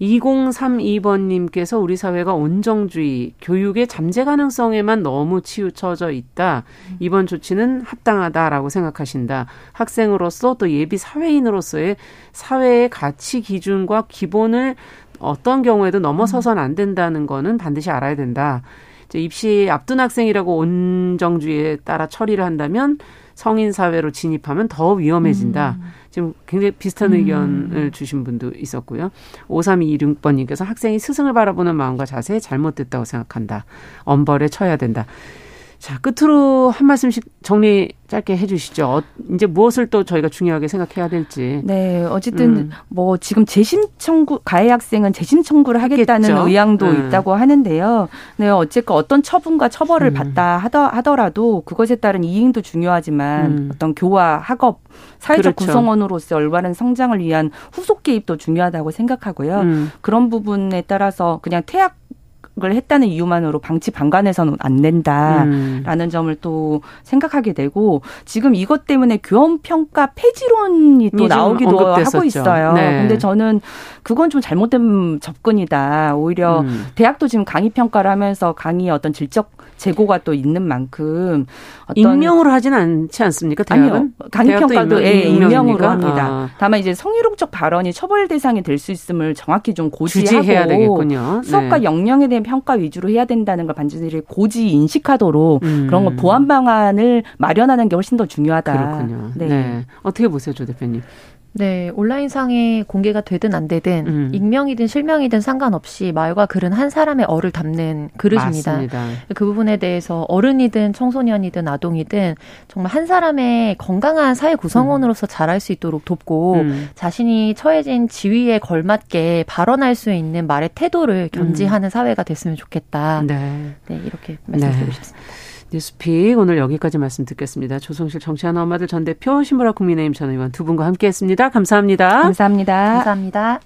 2032번님께서 우리 사회가 온정주의, 교육의 잠재 가능성에만 너무 치우쳐져 있다. 이번 조치는 합당하다라고 생각하신다. 학생으로서 또 예비 사회인으로서의 사회의 가치 기준과 기본을 어떤 경우에도 넘어서선 안 된다는 거는 반드시 알아야 된다. 입시 앞둔 학생이라고 온정주의에 따라 처리를 한다면 성인 사회로 진입하면 더 위험해진다. 음. 지금 굉장히 비슷한 음. 의견을 주신 분도 있었고요. 5326번님께서 학생이 스승을 바라보는 마음과 자세 잘못됐다고 생각한다. 엄벌에 쳐야 된다. 자, 끝으로 한 말씀씩 정리 짧게 해 주시죠. 어, 이제 무엇을 또 저희가 중요하게 생각해야 될지. 네, 어쨌든 음. 뭐 지금 재심 청구 가해 학생은 재심 청구를 하겠다는 있겠죠? 의향도 음. 있다고 하는데요. 네, 어쨌건 어떤 처분과 처벌을 음. 받다 하더 라도 그것에 따른 이행도 중요하지만 음. 어떤 교화, 학업, 사회적 그렇죠. 구성원으로서 올바른 성장을 위한 후속 개입도 중요하다고 생각하고요. 음. 그런 부분에 따라서 그냥 퇴학 을 했다는 이유만으로 방치 방관해서는 안 된다라는 음. 점을 또 생각하게 되고 지금 이것 때문에 교원 평가 폐지론이 또 나오기도 하고 있어요. 네. 근데 저는 그건 좀 잘못된 접근이다. 오히려 음. 대학도 지금 강의 평가를 하면서 강의 어떤 질적 재고가 또 있는 만큼 익명으로 하진 않지 않습니까? 대학은? 아니요. 강의 평가도 예, 익명으로 합니다. 아. 다만 이제 성희롱적 발언이 처벌 대상이 될 수 있음을 정확히 좀 고지하고 수업과 네. 역량에 대한 평가 위주로 해야 된다는 걸 반드시 고지 인식하도록 음. 그런 거 보완 방안을 마련하는 게 훨씬 더 중요하다. 그렇군요. 네. 네. 어떻게 보세요, 조 대표님? 네, 온라인상에 공개가 되든 안 되든 음. 익명이든 실명이든 상관없이 말과 글은 한 사람의 얼을 담는 그릇입니다. 맞습니다. 그 부분에 대해서 어른이든 청소년이든 아동이든 정말 한 사람의 건강한 사회 구성원으로서 음. 자랄 수 있도록 돕고 음. 자신이 처해진 지위에 걸맞게 발언할 수 있는 말의 태도를 견지하는 음. 사회가 됐으면 좋겠다. 네, 네 이렇게 말씀드리고 네. 싶습니다. 뉴스픽 오늘 여기까지 말씀 듣겠습니다. 조성실 정치하는 엄마들 전 대표 신보라 국민의힘 전 의원 두 분과 함께했습니다. 감사합니다. 감사합니다. 감사합니다.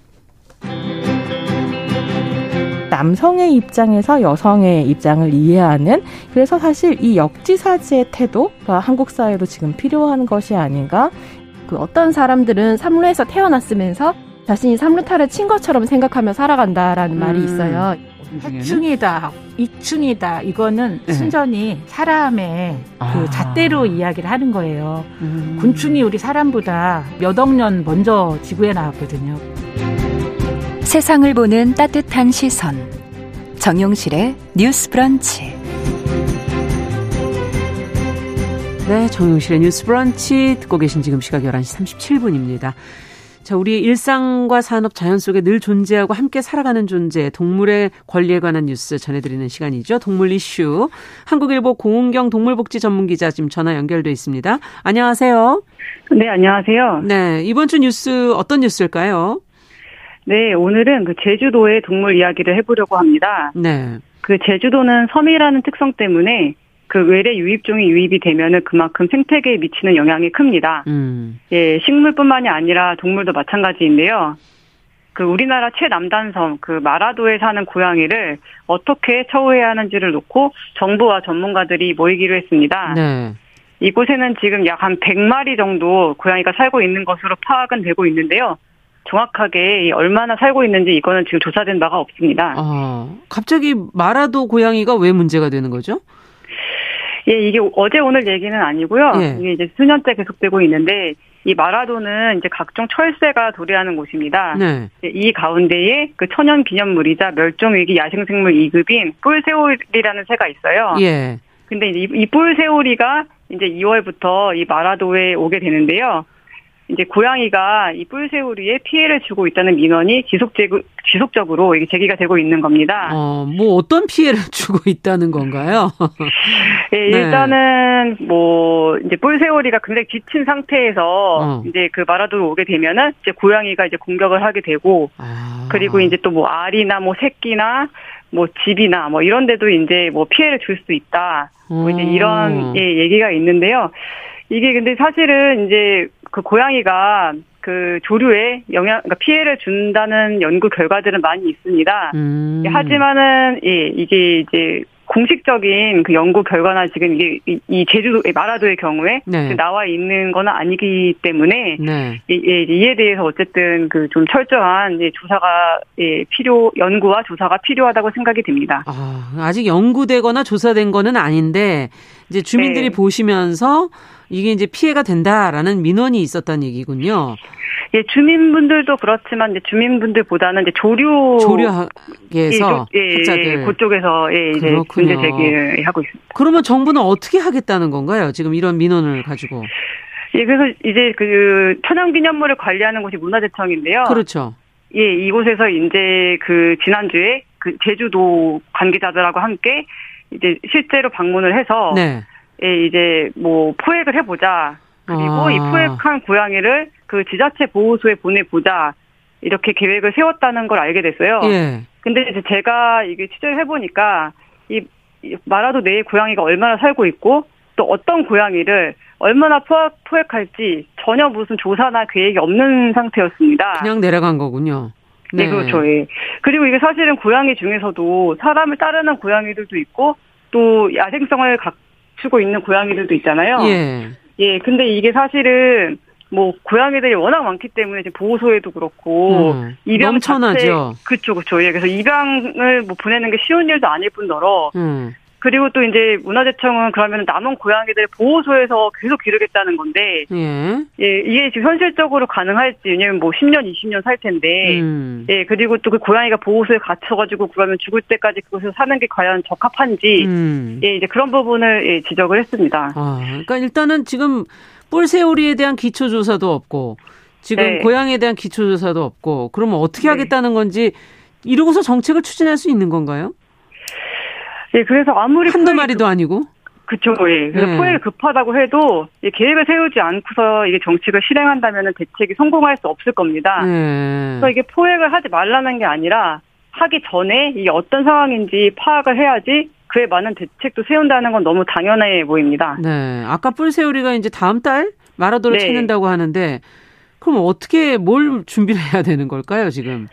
남성의 입장에서 여성의 입장을 이해하는 그래서 사실 이 역지사지의 태도가 한국 사회도 지금 필요한 것이 아닌가. 그 어떤 사람들은 삼루에서 태어났으면서 자신이 삼루타를 친 것처럼 생각하며 살아간다라는 음. 말이 있어요. 해충이다, 이충이다. 이거는 네. 순전히 사람의 아. 그 잣대로 이야기를 하는 거예요. 음. 곤충이 우리 사람보다 몇억 년 먼저 지구에 나왔거든요. 세상을 보는 따뜻한 시선. 정용실의 뉴스 브런치. 네, 정용실의 뉴스 브런치 듣고 계신 지금 시각 11시 37분입니다. 자, 우리 일상과 산업, 자연 속에 늘 존재하고 함께 살아가는 존재, 동물의 권리에 관한 뉴스 전해드리는 시간이죠. 동물 이슈. 한국일보 고은경 동물복지 전문기자 지금 전화 연결돼 있습니다. 안녕하세요. 네, 안녕하세요. 네, 이번 주 뉴스 어떤 뉴스일까요? 네, 오늘은 그 제주도의 동물 이야기를 해보려고 합니다. 네. 그 제주도는 섬이라는 특성 때문에 그 외래 유입종이 유입이 되면은 그만큼 생태계에 미치는 영향이 큽니다. 음. 예, 식물뿐만이 아니라 동물도 마찬가지인데요. 그 우리나라 최남단섬 그 마라도에 사는 고양이를 어떻게 처우해야 하는지를 놓고 정부와 전문가들이 모이기로 했습니다. 네. 이곳에는 지금 약 한 100마리 정도 고양이가 살고 있는 것으로 파악은 되고 있는데요. 정확하게 얼마나 살고 있는지 이거는 지금 조사된 바가 없습니다. 아, 갑자기 마라도 고양이가 왜 문제가 되는 거죠? 예, 이게 어제 오늘 얘기는 아니고요. 예. 이게 이제 수년째 계속되고 있는데 이 마라도는 이제 각종 철새가 도래하는 곳입니다. 네. 이 가운데에 그 천연 기념물이자 멸종위기 야생생물 2급인 뿔새오리라는 새가 있어요. 예. 근데 이, 이 뿔새오리가 이제 2월부터 이 마라도에 오게 되는데요. 이제 고양이가 이 뿔새우리에 피해를 주고 있다는 민원이 지속 지속적으로 이게 제기가 되고 있는 겁니다. 어, 뭐 어떤 피해를 주고 있다는 건가요? 네, 일단은 뭐 이제 뿔새우리가 굉장히 지친 상태에서 어. 이제 그 마라도로 오게 되면은 이제 고양이가 이제 공격을 하게 되고 아. 그리고 이제 또 뭐 알이나 뭐 새끼나 뭐 집이나 뭐 이런 데도 이제 뭐 피해를 줄 수 있다. 뭐 이제 이런 예, 얘기가 있는데요. 이게 근데 사실은 이제 그 고양이가 그 조류에 영향, 그러니까 피해를 준다는 연구 결과들은 많이 있습니다. 음. 하지만은 예 이게 이제 공식적인 그 연구 결과나 지금 이게 이 제주도 마라도의 경우에 네. 나와 있는 건 아니기 때문에 네. 예, 예, 이에 대해서 어쨌든 그 좀 철저한 예, 조사가 예, 필요 연구와 조사가 필요하다고 생각이 됩니다. 아, 아직 연구되거나 조사된 거는 아닌데 이제 주민들이 네. 보시면서 이게 이제 피해가 된다라는 민원이 있었다는 얘기군요. 예, 주민분들도 그렇지만 이제 주민분들보다는 이제 조류 조류학에서 예, 예, 그쪽에서 예, 이제 그렇군요. 문제 제기를 하고 있습니다. 그러면 정부는 어떻게 하겠다는 건가요? 지금 이런 민원을 가지고. 예, 그래서 이제 그 천연기념물을 관리하는 곳이 문화재청인데요. 그렇죠. 예, 이곳에서 이제 그 지난주에 그 제주도 관계자들하고 함께 이제 실제로 방문을 해서 네. 예, 이제 뭐 포획을 해보자. 그리고 아. 이 포획한 고양이를 그 지자체 보호소에 보내보자. 이렇게 계획을 세웠다는 걸 알게 됐어요. 예. 근데 이제 제가 이게 취재를 해보니까 이 마라도 내의 고양이가 얼마나 살고 있고 또 어떤 고양이를 얼마나 포획, 포획할지 전혀 무슨 조사나 계획이 없는 상태였습니다. 그냥 내려간 거군요. 네, 네 그렇죠. 예. 그리고 이게 사실은 고양이 중에서도 사람을 따르는 고양이들도 있고 또 야생성을 갖 추고 있는 고양이들도 있잖아요. 예. 예, 근데 이게 사실은 뭐 고양이들이 워낙 많기 때문에 지금 보호소에도 그렇고 음, 입양 넘쳐나죠. 그쵸 그쵸. 예, 그래서 입양을 뭐 보내는 게 쉬운 일도 아닐 뿐더러 음. 그리고 또 이제 문화재청은 그러면 남은 고양이들 보호소에서 계속 기르겠다는 건데, 예. 예, 이게 지금 현실적으로 가능할지, 왜냐면 뭐 10년, 20년 살 텐데, 음. 예, 그리고 또 그 고양이가 보호소에 갇혀가지고 그러면 죽을 때까지 그곳에서 사는 게 과연 적합한지, 음. 예, 이제 그런 부분을 예, 지적을 했습니다. 아, 그러니까 일단은 지금 뿔새우리에 대한 기초조사도 없고, 지금 네. 고양이에 대한 기초조사도 없고, 그러면 어떻게 네. 하겠다는 건지, 이러고서 정책을 추진할 수 있는 건가요? 예, 그래서 아무리 한두 마리도 아니고 그쵸, 예. 그래서 네. 포획이 급하다고 해도 계획을 세우지 않고서 이게 정책을 실행한다면 대책이 성공할 수 없을 겁니다. 네. 그래서 이게 포획을 하지 말라는 게 아니라 하기 전에 이게 어떤 상황인지 파악을 해야지 그에 맞는 대책도 세운다는 건 너무 당연해 보입니다. 네. 아까 뿔새우리가 이제 다음 달 마라도를 네. 찾는다고 하는데 그럼 어떻게 뭘 준비를 해야 되는 걸까요, 지금?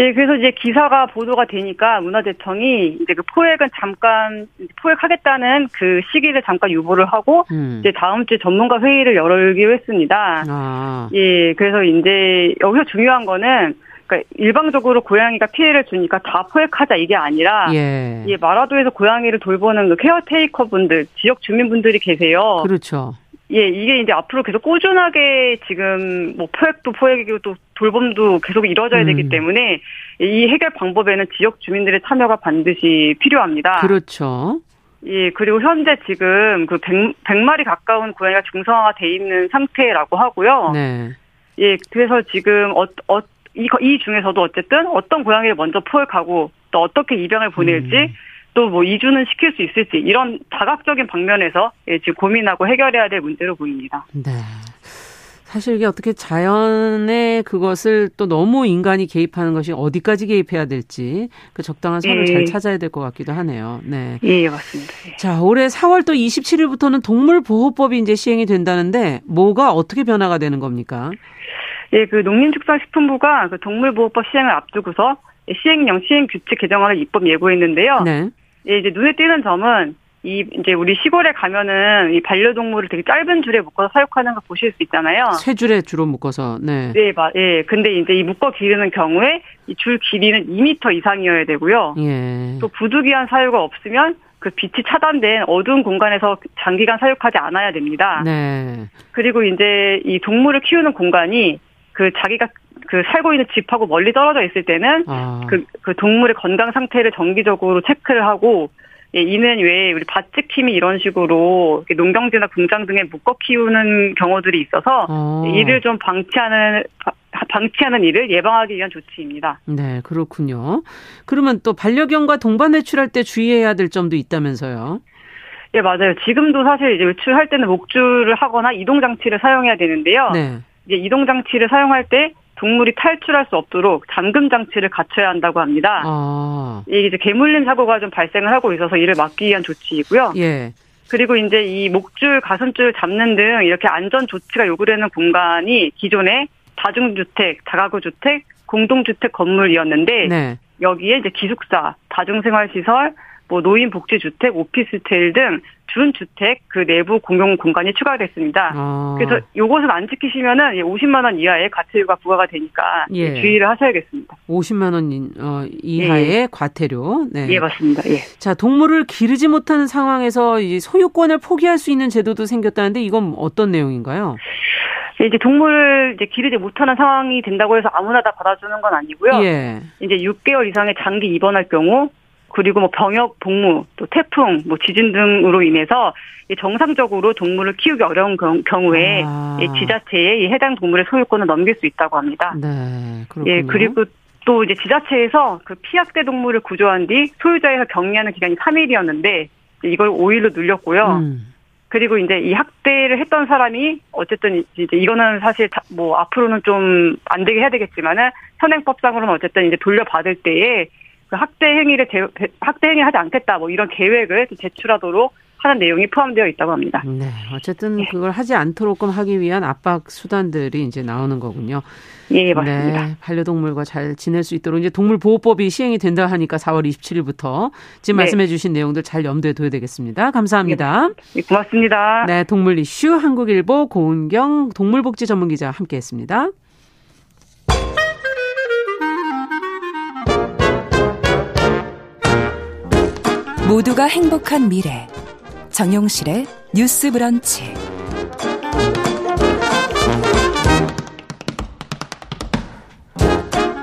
예, 그래서 이제 기사가 보도가 되니까 문화재청이 이제 그 포획은 잠깐 포획하겠다는 그 시기를 잠깐 유보를 하고 음. 이제 다음 주에 전문가 회의를 열기로 했습니다. 아. 예, 그래서 이제 여기서 중요한 거는 그러니까 일방적으로 고양이가 피해를 주니까 다 포획하자 이게 아니라 예. 예 마라도에서 고양이를 돌보는 그 케어테이커 분들, 지역 주민분들이 계세요. 그렇죠. 예, 이게 이제 앞으로 계속 꾸준하게 지금 뭐 포획도 포획이고 또 돌봄도 계속 이루어져야 음. 되기 때문에 이 해결 방법에는 지역 주민들의 참여가 반드시 필요합니다. 그렇죠. 예, 그리고 현재 지금 그 100, 100마리 가까운 고양이가 중성화가 돼 있는 상태라고 하고요. 네. 예, 그래서 지금 어, 어, 이, 이 중에서도 어쨌든 어떤 고양이를 먼저 포획하고 또 어떻게 입양을 보낼지 음. 또 뭐 이주는 시킬 수 있을지 이런 다각적인 방면에서 예, 지금 고민하고 해결해야 될 문제로 보입니다. 네. 사실 이게 어떻게 자연의 그것을 또 너무 인간이 개입하는 것이 어디까지 개입해야 될지 그 적당한 선을 예. 잘 찾아야 될 것 같기도 하네요. 네. 예, 맞습니다. 예. 자, 올해 4월 또 27일부터는 동물보호법이 이제 시행이 된다는데 뭐가 어떻게 변화가 되는 겁니까? 예, 그 농림축산식품부가 그 동물보호법 시행을 앞두고서 시행령 시행 규칙 개정안을 입법 예고했는데요. 네. 예, 이제 눈에 띄는 점은 이 이제 우리 시골에 가면은 이 반려동물을 되게 짧은 줄에 묶어서 사육하는 거 보실 수 있잖아요. 세 줄에 주로 묶어서. 네. 네, 마, 예. 근데 이제 이 묶어 기르는 경우에 이 줄 길이는 2m 이상이어야 되고요. 예. 또 부득이한 사유가 없으면 그 빛이 차단된 어두운 공간에서 장기간 사육하지 않아야 됩니다. 네. 그리고 이제 이 동물을 키우는 공간이 그 자기가 그 살고 있는 집하고 멀리 떨어져 있을 때는 아. 그, 그 동물의 건강 상태를 정기적으로 체크를 하고 예, 이는 왜 우리 밭지킴이 이런 식으로 농경지나 공장 등에 묶어 키우는 경우들이 있어서 어. 이를 좀 방치하는 방치하는 일을 예방하기 위한 조치입니다. 네, 그렇군요. 그러면 또 반려견과 동반 외출할 때 주의해야 될 점도 있다면서요? 예, 맞아요. 지금도 사실 이제 외출할 때는 목줄을 하거나 이동 장치를 사용해야 되는데요. 네. 이제 이동 장치를 사용할 때 동물이 탈출할 수 없도록 잠금 장치를 갖춰야 한다고 합니다. 아. 이게 이제 개물림 사고가 좀 발생을 하고 있어서 이를 막기 위한 조치이고요. 예. 그리고 이제 이 목줄, 가슴줄 잡는 등 이렇게 안전 조치가 요구되는 공간이 기존에 다중주택, 다가구 주택, 공동주택 건물이었는데 네. 여기에 이제 기숙사, 다중생활시설, 뭐 노인 복지 주택, 오피스텔 등 준주택 그 내부 공용 공간이 추가됐습니다. 아. 그래서 요것을 안 지키시면은 50만 원 이하의 과태료가 부과가 되니까 예. 주의를 하셔야겠습니다. 50만 원 어, 이하의 예. 과태료. 네. 예, 맞습니다. 예. 자, 동물을 기르지 못하는 상황에서 이 소유권을 포기할 수 있는 제도도 생겼다는데 이건 어떤 내용인가요? 이제 동물을 이제 기르지 못하는 상황이 된다고 해서 아무나 다 받아주는 건 아니고요. 예. 이제 6개월 이상의 장기 입원할 경우 그리고 뭐 병역, 복무, 또 태풍, 뭐 지진 등으로 인해서 정상적으로 동물을 키우기 어려운 경우에 아. 지자체에 해당 동물의 소유권을 넘길 수 있다고 합니다. 네, 그렇군요. 예, 그리고 또 이제 지자체에서 그 피학대 동물을 구조한 뒤 소유자에서 격리하는 기간이 3일이었는데 이걸 5일로 늘렸고요. 음. 그리고 이제 이 학대를 했던 사람이 어쨌든 이제 이거는 사실 뭐 앞으로는 좀 안 되게 해야 되겠지만은 현행법상으로는 어쨌든 이제 돌려받을 때에 그 학대 행위를 제, 학대 행위 하지 않겠다 뭐 이런 계획을 제출하도록 하는 내용이 포함되어 있다고 합니다. 네, 어쨌든 네. 그걸 하지 않도록끔 하기 위한 압박 수단들이 이제 나오는 거군요. 예, 맞습니다. 네, 반려동물과 잘 지낼 수 있도록 이제 동물보호법이 시행이 된다 하니까 4월 27일부터 지금 네. 말씀해주신 내용들 잘 염두에 둬야 되겠습니다. 감사합니다. 네, 고맙습니다. 네, 동물 이슈 한국일보 고은경 동물복지 전문기자 함께했습니다. 모두가 행복한 미래. 정용실의 뉴스 브런치.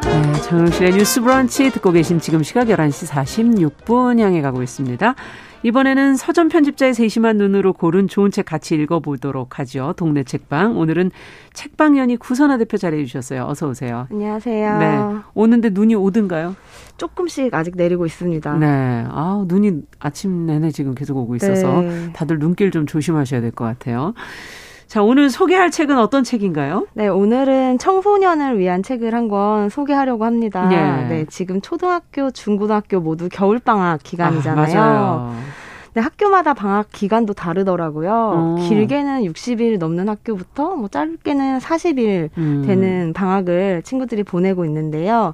네, 정용실의 뉴스 브런치 듣고 계신 지금 시각 11시 46분 향해 가고 있습니다. 이번에는 서점 편집자의 세심한 눈으로 고른 좋은 책 같이 읽어보도록 하죠. 동네 책방. 오늘은 책방연이 구선아 대표 자리해 주셨어요. 어서 오세요. 안녕하세요. 네. 오는데 눈이 오든가요? 조금씩 아직 내리고 있습니다. 네. 아 눈이 아침 내내 지금 계속 오고 있어서 네. 다들 눈길 좀 조심하셔야 될 것 같아요. 자, 오늘 소개할 책은 어떤 책인가요? 네, 오늘은 청소년을 위한 책을 한 권 소개하려고 합니다. 네. 네, 지금 초등학교, 중고등학교 모두 겨울방학 기간이잖아요. 아, 네, 학교마다 방학 기간도 다르더라고요. 어. 길게는 60일 넘는 학교부터 뭐 짧게는 40일 음. 되는 방학을 친구들이 보내고 있는데요.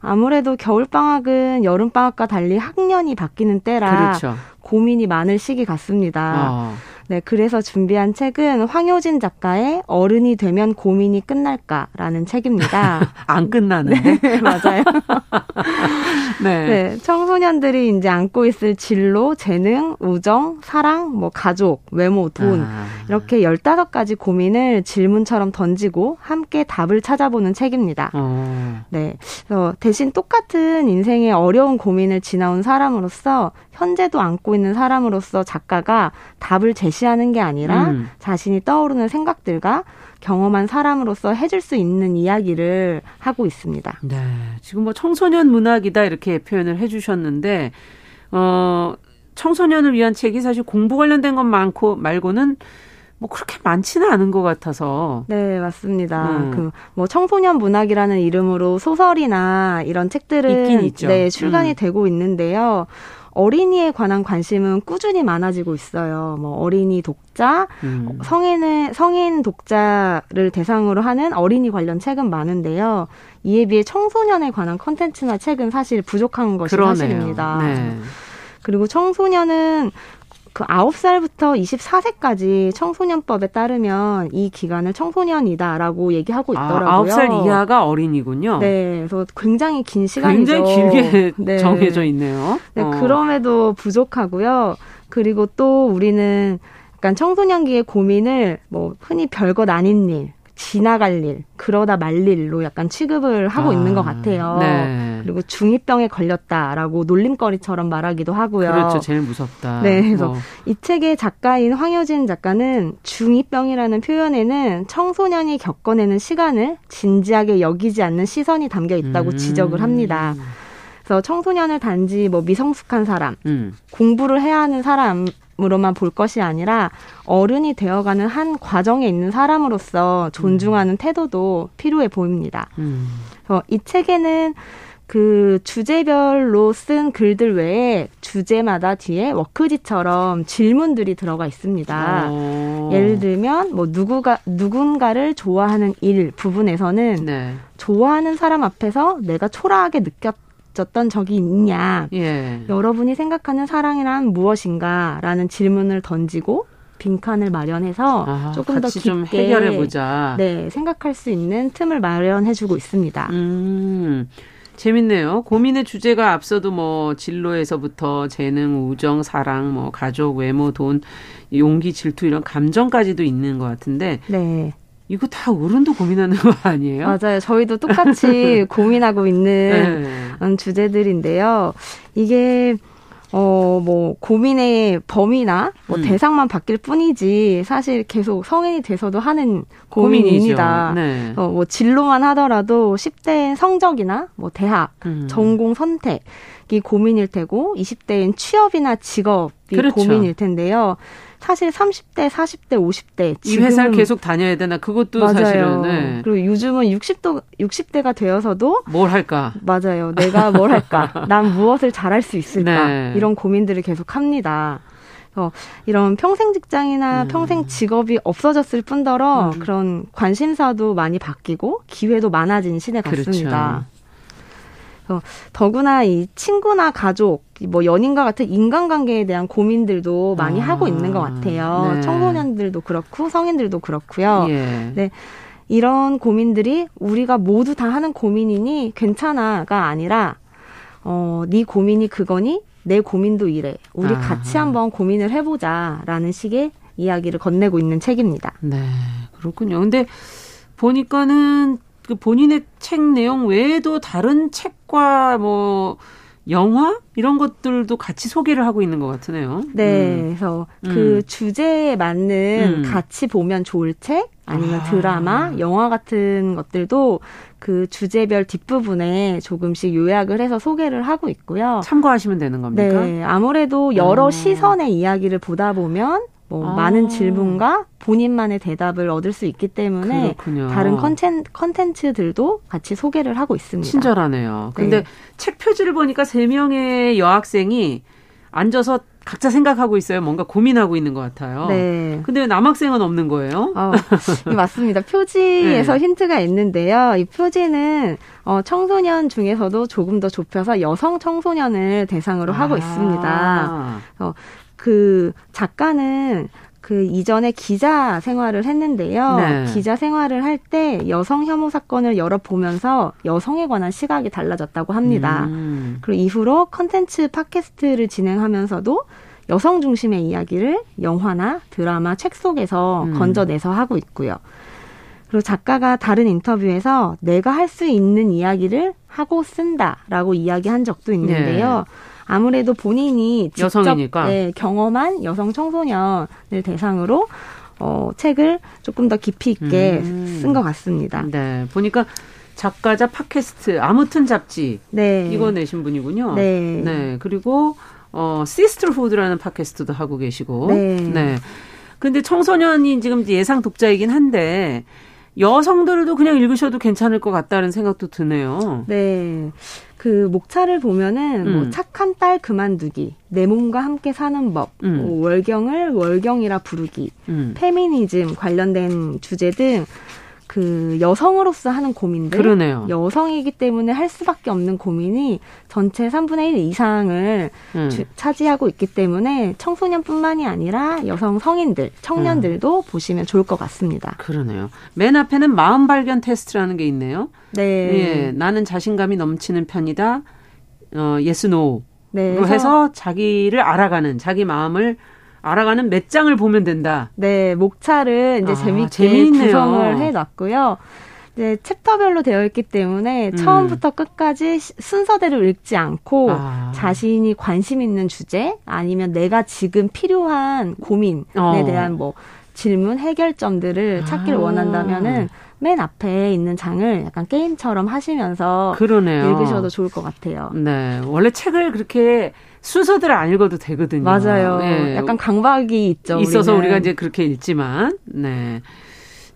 아무래도 겨울 방학은 여름 방학과 달리 학년이 바뀌는 때라 그렇죠. 고민이 많을 시기 같습니다. 어. 네, 그래서 준비한 책은 황효진 작가의 어른이 되면 고민이 끝날까라는 책입니다. 안 끝나는데? 네, 맞아요. 네. 네. 청소년들이 이제 안고 있을 진로, 재능, 우정, 사랑, 뭐 가족, 외모, 돈 아. 이렇게 15가지 고민을 질문처럼 던지고 함께 답을 찾아보는 책입니다. 어. 네. 그래서 대신 똑같은 인생의 어려운 고민을 지나온 사람으로서 현재도 안고 있는 사람으로서 작가가 답을 제시하는 게 아니라 음. 자신이 떠오르는 생각들과 경험한 사람으로서 해줄 수 있는 이야기를 하고 있습니다. 네. 지금 뭐 청소년 문학이다 이렇게 표현을 해주셨는데, 어, 청소년을 위한 책이 사실 공부 관련된 것 많고 말고는 뭐 그렇게 많지는 않은 것 같아서. 네, 맞습니다. 음. 그뭐 청소년 문학이라는 이름으로 소설이나 이런 책들은 네, 출간이 음. 되고 있는데요. 어린이에 관한 관심은 꾸준히 많아지고 있어요. 뭐 어린이 독자, 음. 성인의 성인 독자를 대상으로 하는 어린이 관련 책은 많은데요. 이에 비해 청소년에 관한 컨텐츠나 책은 사실 부족한 것이 그러네요. 사실입니다. 네. 그리고 청소년은 그 9살부터 24세까지 청소년법에 따르면 이 기간을 청소년이다라고 얘기하고 아, 있더라고요. 아, 9살 이하가 어린이군요. 네. 그래서 굉장히 긴 시간이죠. 굉장히 길게 네. 정해져 있네요. 네, 어. 그럼에도 부족하고요. 그리고 또 우리는 약간 청소년기의 고민을 뭐 흔히 별것 아닌 일, 지나갈 일, 그러다 말 일로 약간 취급을 하고 아, 있는 것 같아요. 네. 그리고 중2병에 걸렸다라고 놀림거리처럼 말하기도 하고요. 그렇죠. 제일 무섭다. 네. 그래서 어. 이 책의 작가인 황효진 작가는 중2병이라는 표현에는 청소년이 겪어내는 시간을 진지하게 여기지 않는 시선이 담겨 있다고 음. 지적을 합니다. 그래서 청소년을 단지 뭐 미성숙한 사람, 음. 공부를 해야 하는 사람 으로만 볼 것이 아니라 어른이 되어가는 한 과정에 있는 사람으로서 존중하는 태도도 필요해 보입니다. 음. 어, 이 책에는 그 주제별로 쓴 글들 외에 주제마다 뒤에 워크지처럼 질문들이 들어가 있습니다. 오. 예를 들면 뭐 누구가 누군가를 좋아하는 일 부분에서는 네. 좋아하는 사람 앞에서 내가 초라하게 느꼈 느꼈던 적이 있냐? 예. 여러분이 생각하는 사랑이란 무엇인가?라는 질문을 던지고 빈칸을 마련해서 아, 조금 더 깊게 해결해 보자. 네, 생각할 수 있는 틈을 마련해 주고 있습니다. 음. 재밌네요. 고민의 주제가 앞서도 뭐 진로에서부터 재능, 우정, 사랑, 뭐 가족, 외모, 돈, 용기, 질투 이런 감정까지도 있는 것 같은데. 네. 이거 다 어른도 고민하는 거 아니에요? 맞아요. 저희도 똑같이 고민하고 있는 네. 주제들인데요. 이게 어, 뭐, 고민의 범위나 뭐 음. 대상만 바뀔 뿐이지, 사실 계속 성인이 돼서도 하는 고민입니다. 네. 어, 뭐, 진로만 하더라도 10대엔 성적이나 뭐, 대학, 음. 전공 선택이 고민일 테고, 20대엔 취업이나 직업이 그렇죠. 고민일 텐데요. 사실 30대, 40대, 50대 이 회사를 계속 다녀야 되나 그것도 맞아요. 사실은 네. 그리고 요즘은 60도 60대가 되어서도 뭘 할까? 맞아요. 내가 뭘 할까? 난 무엇을 잘할 수 있을까? 네. 이런 고민들을 계속 합니다. 어, 이런 평생 직장이나 음. 평생 직업이 없어졌을 뿐더러 음. 그런 관심사도 많이 바뀌고 기회도 많아진 시대 같습니다. 그렇죠. 어, 더구나 이 친구나 가족, 뭐 연인과 같은 인간관계에 대한 고민들도 많이 아, 하고 있는 것 같아요. 네. 청소년들도 그렇고 성인들도 그렇고요. 예. 네. 이런 고민들이 우리가 모두 다 하는 고민이니 괜찮아가 아니라 어, 네 고민이 그거니 내 고민도 이래. 우리 아. 같이 한번 고민을 해보자라는 식의 이야기를 건네고 있는 책입니다. 네, 그렇군요. 근데 보니까는 그 본인의 책 내용 외에도 다른 책과 뭐 영화 이런 것들도 같이 소개를 하고 있는 것 같으네요. 네, 음. 그래서 그 음. 주제에 맞는 음. 같이 보면 좋을 책 아니면 아. 드라마, 영화 같은 것들도 그 주제별 뒷부분에 조금씩 요약을 해서 소개를 하고 있고요. 참고하시면 되는 겁니까? 네, 아무래도 여러 아. 시선의 이야기를 보다 보면 뭐 아. 많은 질문과 본인만의 대답을 얻을 수 있기 때문에 그렇군요. 다른 컨텐, 컨텐츠들도 같이 소개를 하고 있습니다. 친절하네요. 근데 네. 책 표지를 보니까 세 명의 여학생이 앉아서 각자 생각하고 있어요. 뭔가 고민하고 있는 것 같아요. 네. 근데 왜 남학생은 없는 거예요? 어, 맞습니다. 표지에서 네. 힌트가 있는데요. 이 표지는 어, 청소년 중에서도 조금 더 좁혀서 여성 청소년을 대상으로 아. 하고 있습니다. 어, 그 작가는 그 이전에 기자 생활을 했는데요. 네. 기자 생활을 할 때 여성 혐오 사건을 여러 보면서 여성에 관한 시각이 달라졌다고 합니다. 음. 그리고 이후로 컨텐츠 팟캐스트를 진행하면서도 여성 중심의 이야기를 영화나 드라마, 책 속에서 음. 건져내서 하고 있고요. 그리고 작가가 다른 인터뷰에서 내가 할 수 있는 이야기를 하고 쓴다라고 이야기한 적도 있는데요. 네. 아무래도 본인이 직접 여성이니까. 네, 경험한 여성 청소년을 대상으로 어, 책을 조금 더 깊이 있게 음. 쓴것 같습니다. 네, 보니까 작가자 팟캐스트 아무튼 잡지 네. 이거 내신 분이군요. 네. 네. 그리고 어 시스터후드라는 팟캐스트도 하고 계시고. 네. 네. 근데 청소년이 지금 예상 독자이긴 한데 여성들도 그냥 읽으셔도 괜찮을 것 같다는 생각도 드네요. 네. 그 목차를 보면은 뭐 음. 뭐 착한 딸 그만두기, 내 몸과 함께 사는 법, 음. 뭐 월경을 월경이라 부르기, 음. 페미니즘 관련된 주제 등 그 여성으로서 하는 고민들 그러네요. 여성이기 때문에 할 수밖에 없는 고민이 전체 3분의 1 이상을 음. 주, 차지하고 있기 때문에 청소년뿐만이 아니라 여성 성인들, 청년들도 음. 보시면 좋을 것 같습니다. 그러네요. 맨 앞에는 마음 발견 테스트라는 게 있네요. 네. 예, 나는 자신감이 넘치는 편이다. 어, yes no로 네, 해서 자기를 알아가는 자기 마음을 알아가는 몇 장을 보면 된다. 네, 목차를 이제 아, 재밌게 재미있네요. 구성을 해놨고요. 이제 챕터별로 되어 있기 때문에 음. 처음부터 끝까지 순서대로 읽지 않고 아. 자신이 관심 있는 주제 아니면 내가 지금 필요한 고민에 어. 대한 뭐 질문 해결점들을 찾기를 아. 원한다면은 맨 앞에 있는 장을 약간 게임처럼 하시면서 그러네요. 읽으셔도 좋을 것 같아요. 네. 원래 책을 그렇게 순서대로 안 읽어도 되거든요. 맞아요. 네. 약간 강박이 있죠. 있어서 우리는. 우리가 이제 그렇게 읽지만, 네.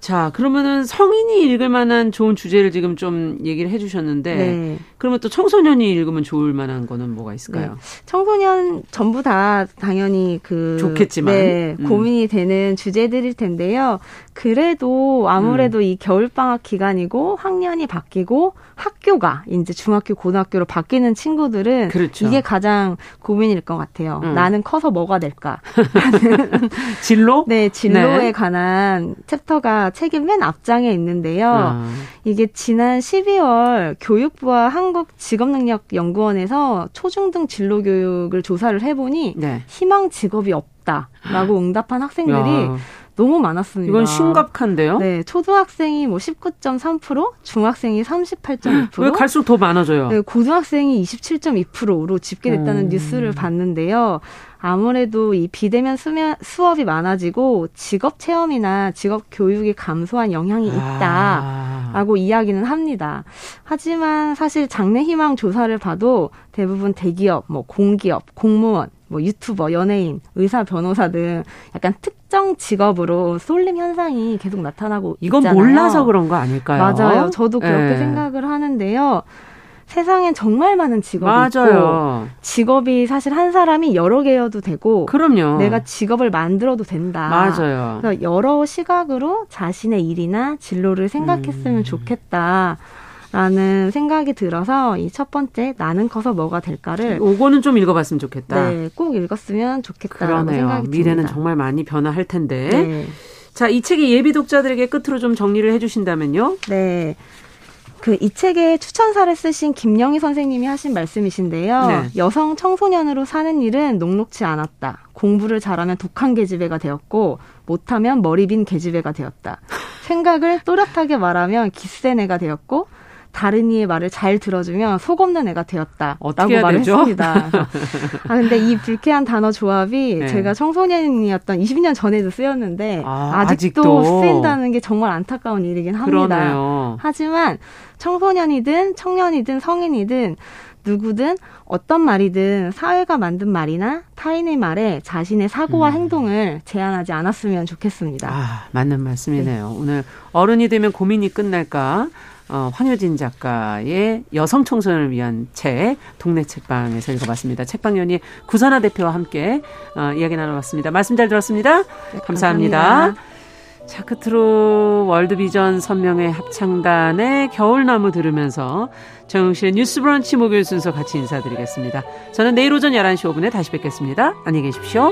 자, 그러면은 성인이 읽을 만한 좋은 주제를 지금 좀 얘기를 해주셨는데, 네. 그러면 또 청소년이 읽으면 좋을 만한 거는 뭐가 있을까요? 네. 청소년 전부 다 당연히 그 좋겠지만 네, 음. 고민이 되는 주제들일 텐데요. 그래도 아무래도 음. 이 겨울 방학 기간이고 학년이 바뀌고 학교가 이제 중학교, 고등학교로 바뀌는 친구들은 그렇죠. 이게 가장 고민일 것 같아요. 음. 나는 커서 뭐가 될까? 진로? 네, 진로에 네. 관한 챕터가 책의 맨 앞장에 있는데요. 음. 이게 지난 12월 교육부와 한국직업능력연구원에서 초중등 진로 교육을 조사를 해보니 네. 희망 직업이 없다라고 응답한 학생들이 야. 너무 많았습니다. 이건 심각한데요? 네, 초등학생이 뭐 19.3%, 중학생이 38.2%. 왜 갈수록 더 많아져요? 네, 고등학생이 27.2%로 집계됐다는 음. 뉴스를 봤는데요. 아무래도 이 비대면 수면, 수업이 많아지고 직업 체험이나 직업 교육이 감소한 영향이 있다라고 아. 이야기는 합니다. 하지만 사실 장래 희망 조사를 봐도 대부분 대기업, 뭐 공기업, 공무원, 뭐 유튜버, 연예인, 의사, 변호사 등 약간 특정 직업으로 쏠림 현상이 계속 나타나고 이건 있잖아요. 몰라서 그런 거 아닐까요? 맞아요. 저도 그렇게 네. 생각을 하는데요. 세상엔 정말 많은 직업이 맞아요. 있고 직업이 사실 한 사람이 여러 개여도 되고 그럼요. 내가 직업을 만들어도 된다. 맞아요. 그래서 여러 시각으로 자신의 일이나 진로를 생각했으면 음. 좋겠다. 라는 생각이 들어서 이 첫 번째 나는 커서 뭐가 될까를 요거는 좀 읽어봤으면 좋겠다. 네, 꼭 읽었으면 좋겠다라고 생각이 미래는 듭니다. 정말 많이 변화할 텐데. 네. 자, 이 책의 예비 독자들에게 끝으로 좀 정리를 해주신다면요. 네. 그이 책의 추천사를 쓰신 김영희 선생님이 하신 말씀이신데요. 네. 여성 청소년으로 사는 일은 녹록치 않았다. 공부를 잘하면 독한 계집애가 되었고 못하면 머리 빈 계집애가 되었다. 생각을 또렷하게 말하면 기센 애가 되었고 다른 이의 말을 잘 들어주면 속 없는 애가 되었다라고 말을 되죠? 했습니다. 아 근데 이 불쾌한 단어 조합이 네. 제가 청소년이었던 20년 전에도 쓰였는데 아, 직도 쓰인다는 게 정말 안타까운 일이긴 합니다. 그러네요. 하지만 청소년이든 청년이든 성인이든 누구든 어떤 말이든 사회가 만든 말이나 타인의 말에 자신의 사고와 음. 행동을 제한하지 않았으면 좋겠습니다. 아, 맞는 말씀이네요. 네. 오늘 어른이 되면 고민이 끝날까? 어, 황효진 작가의 여성 청소년을 위한 책 동네 책방에서 읽어봤습니다. 책방연이 구선아 대표와 함께 어, 이야기 나눠봤습니다. 말씀 잘 들었습니다. 네, 감사합니다. 감사합니다. 자, 끝으로 월드비전 선명의 합창단의 겨울나무 들으면서 정영실의 뉴스 브런치 목요일 순서 같이 인사드리겠습니다. 저는 내일 오전 11시 5분에 다시 뵙겠습니다. 안녕히 계십시오.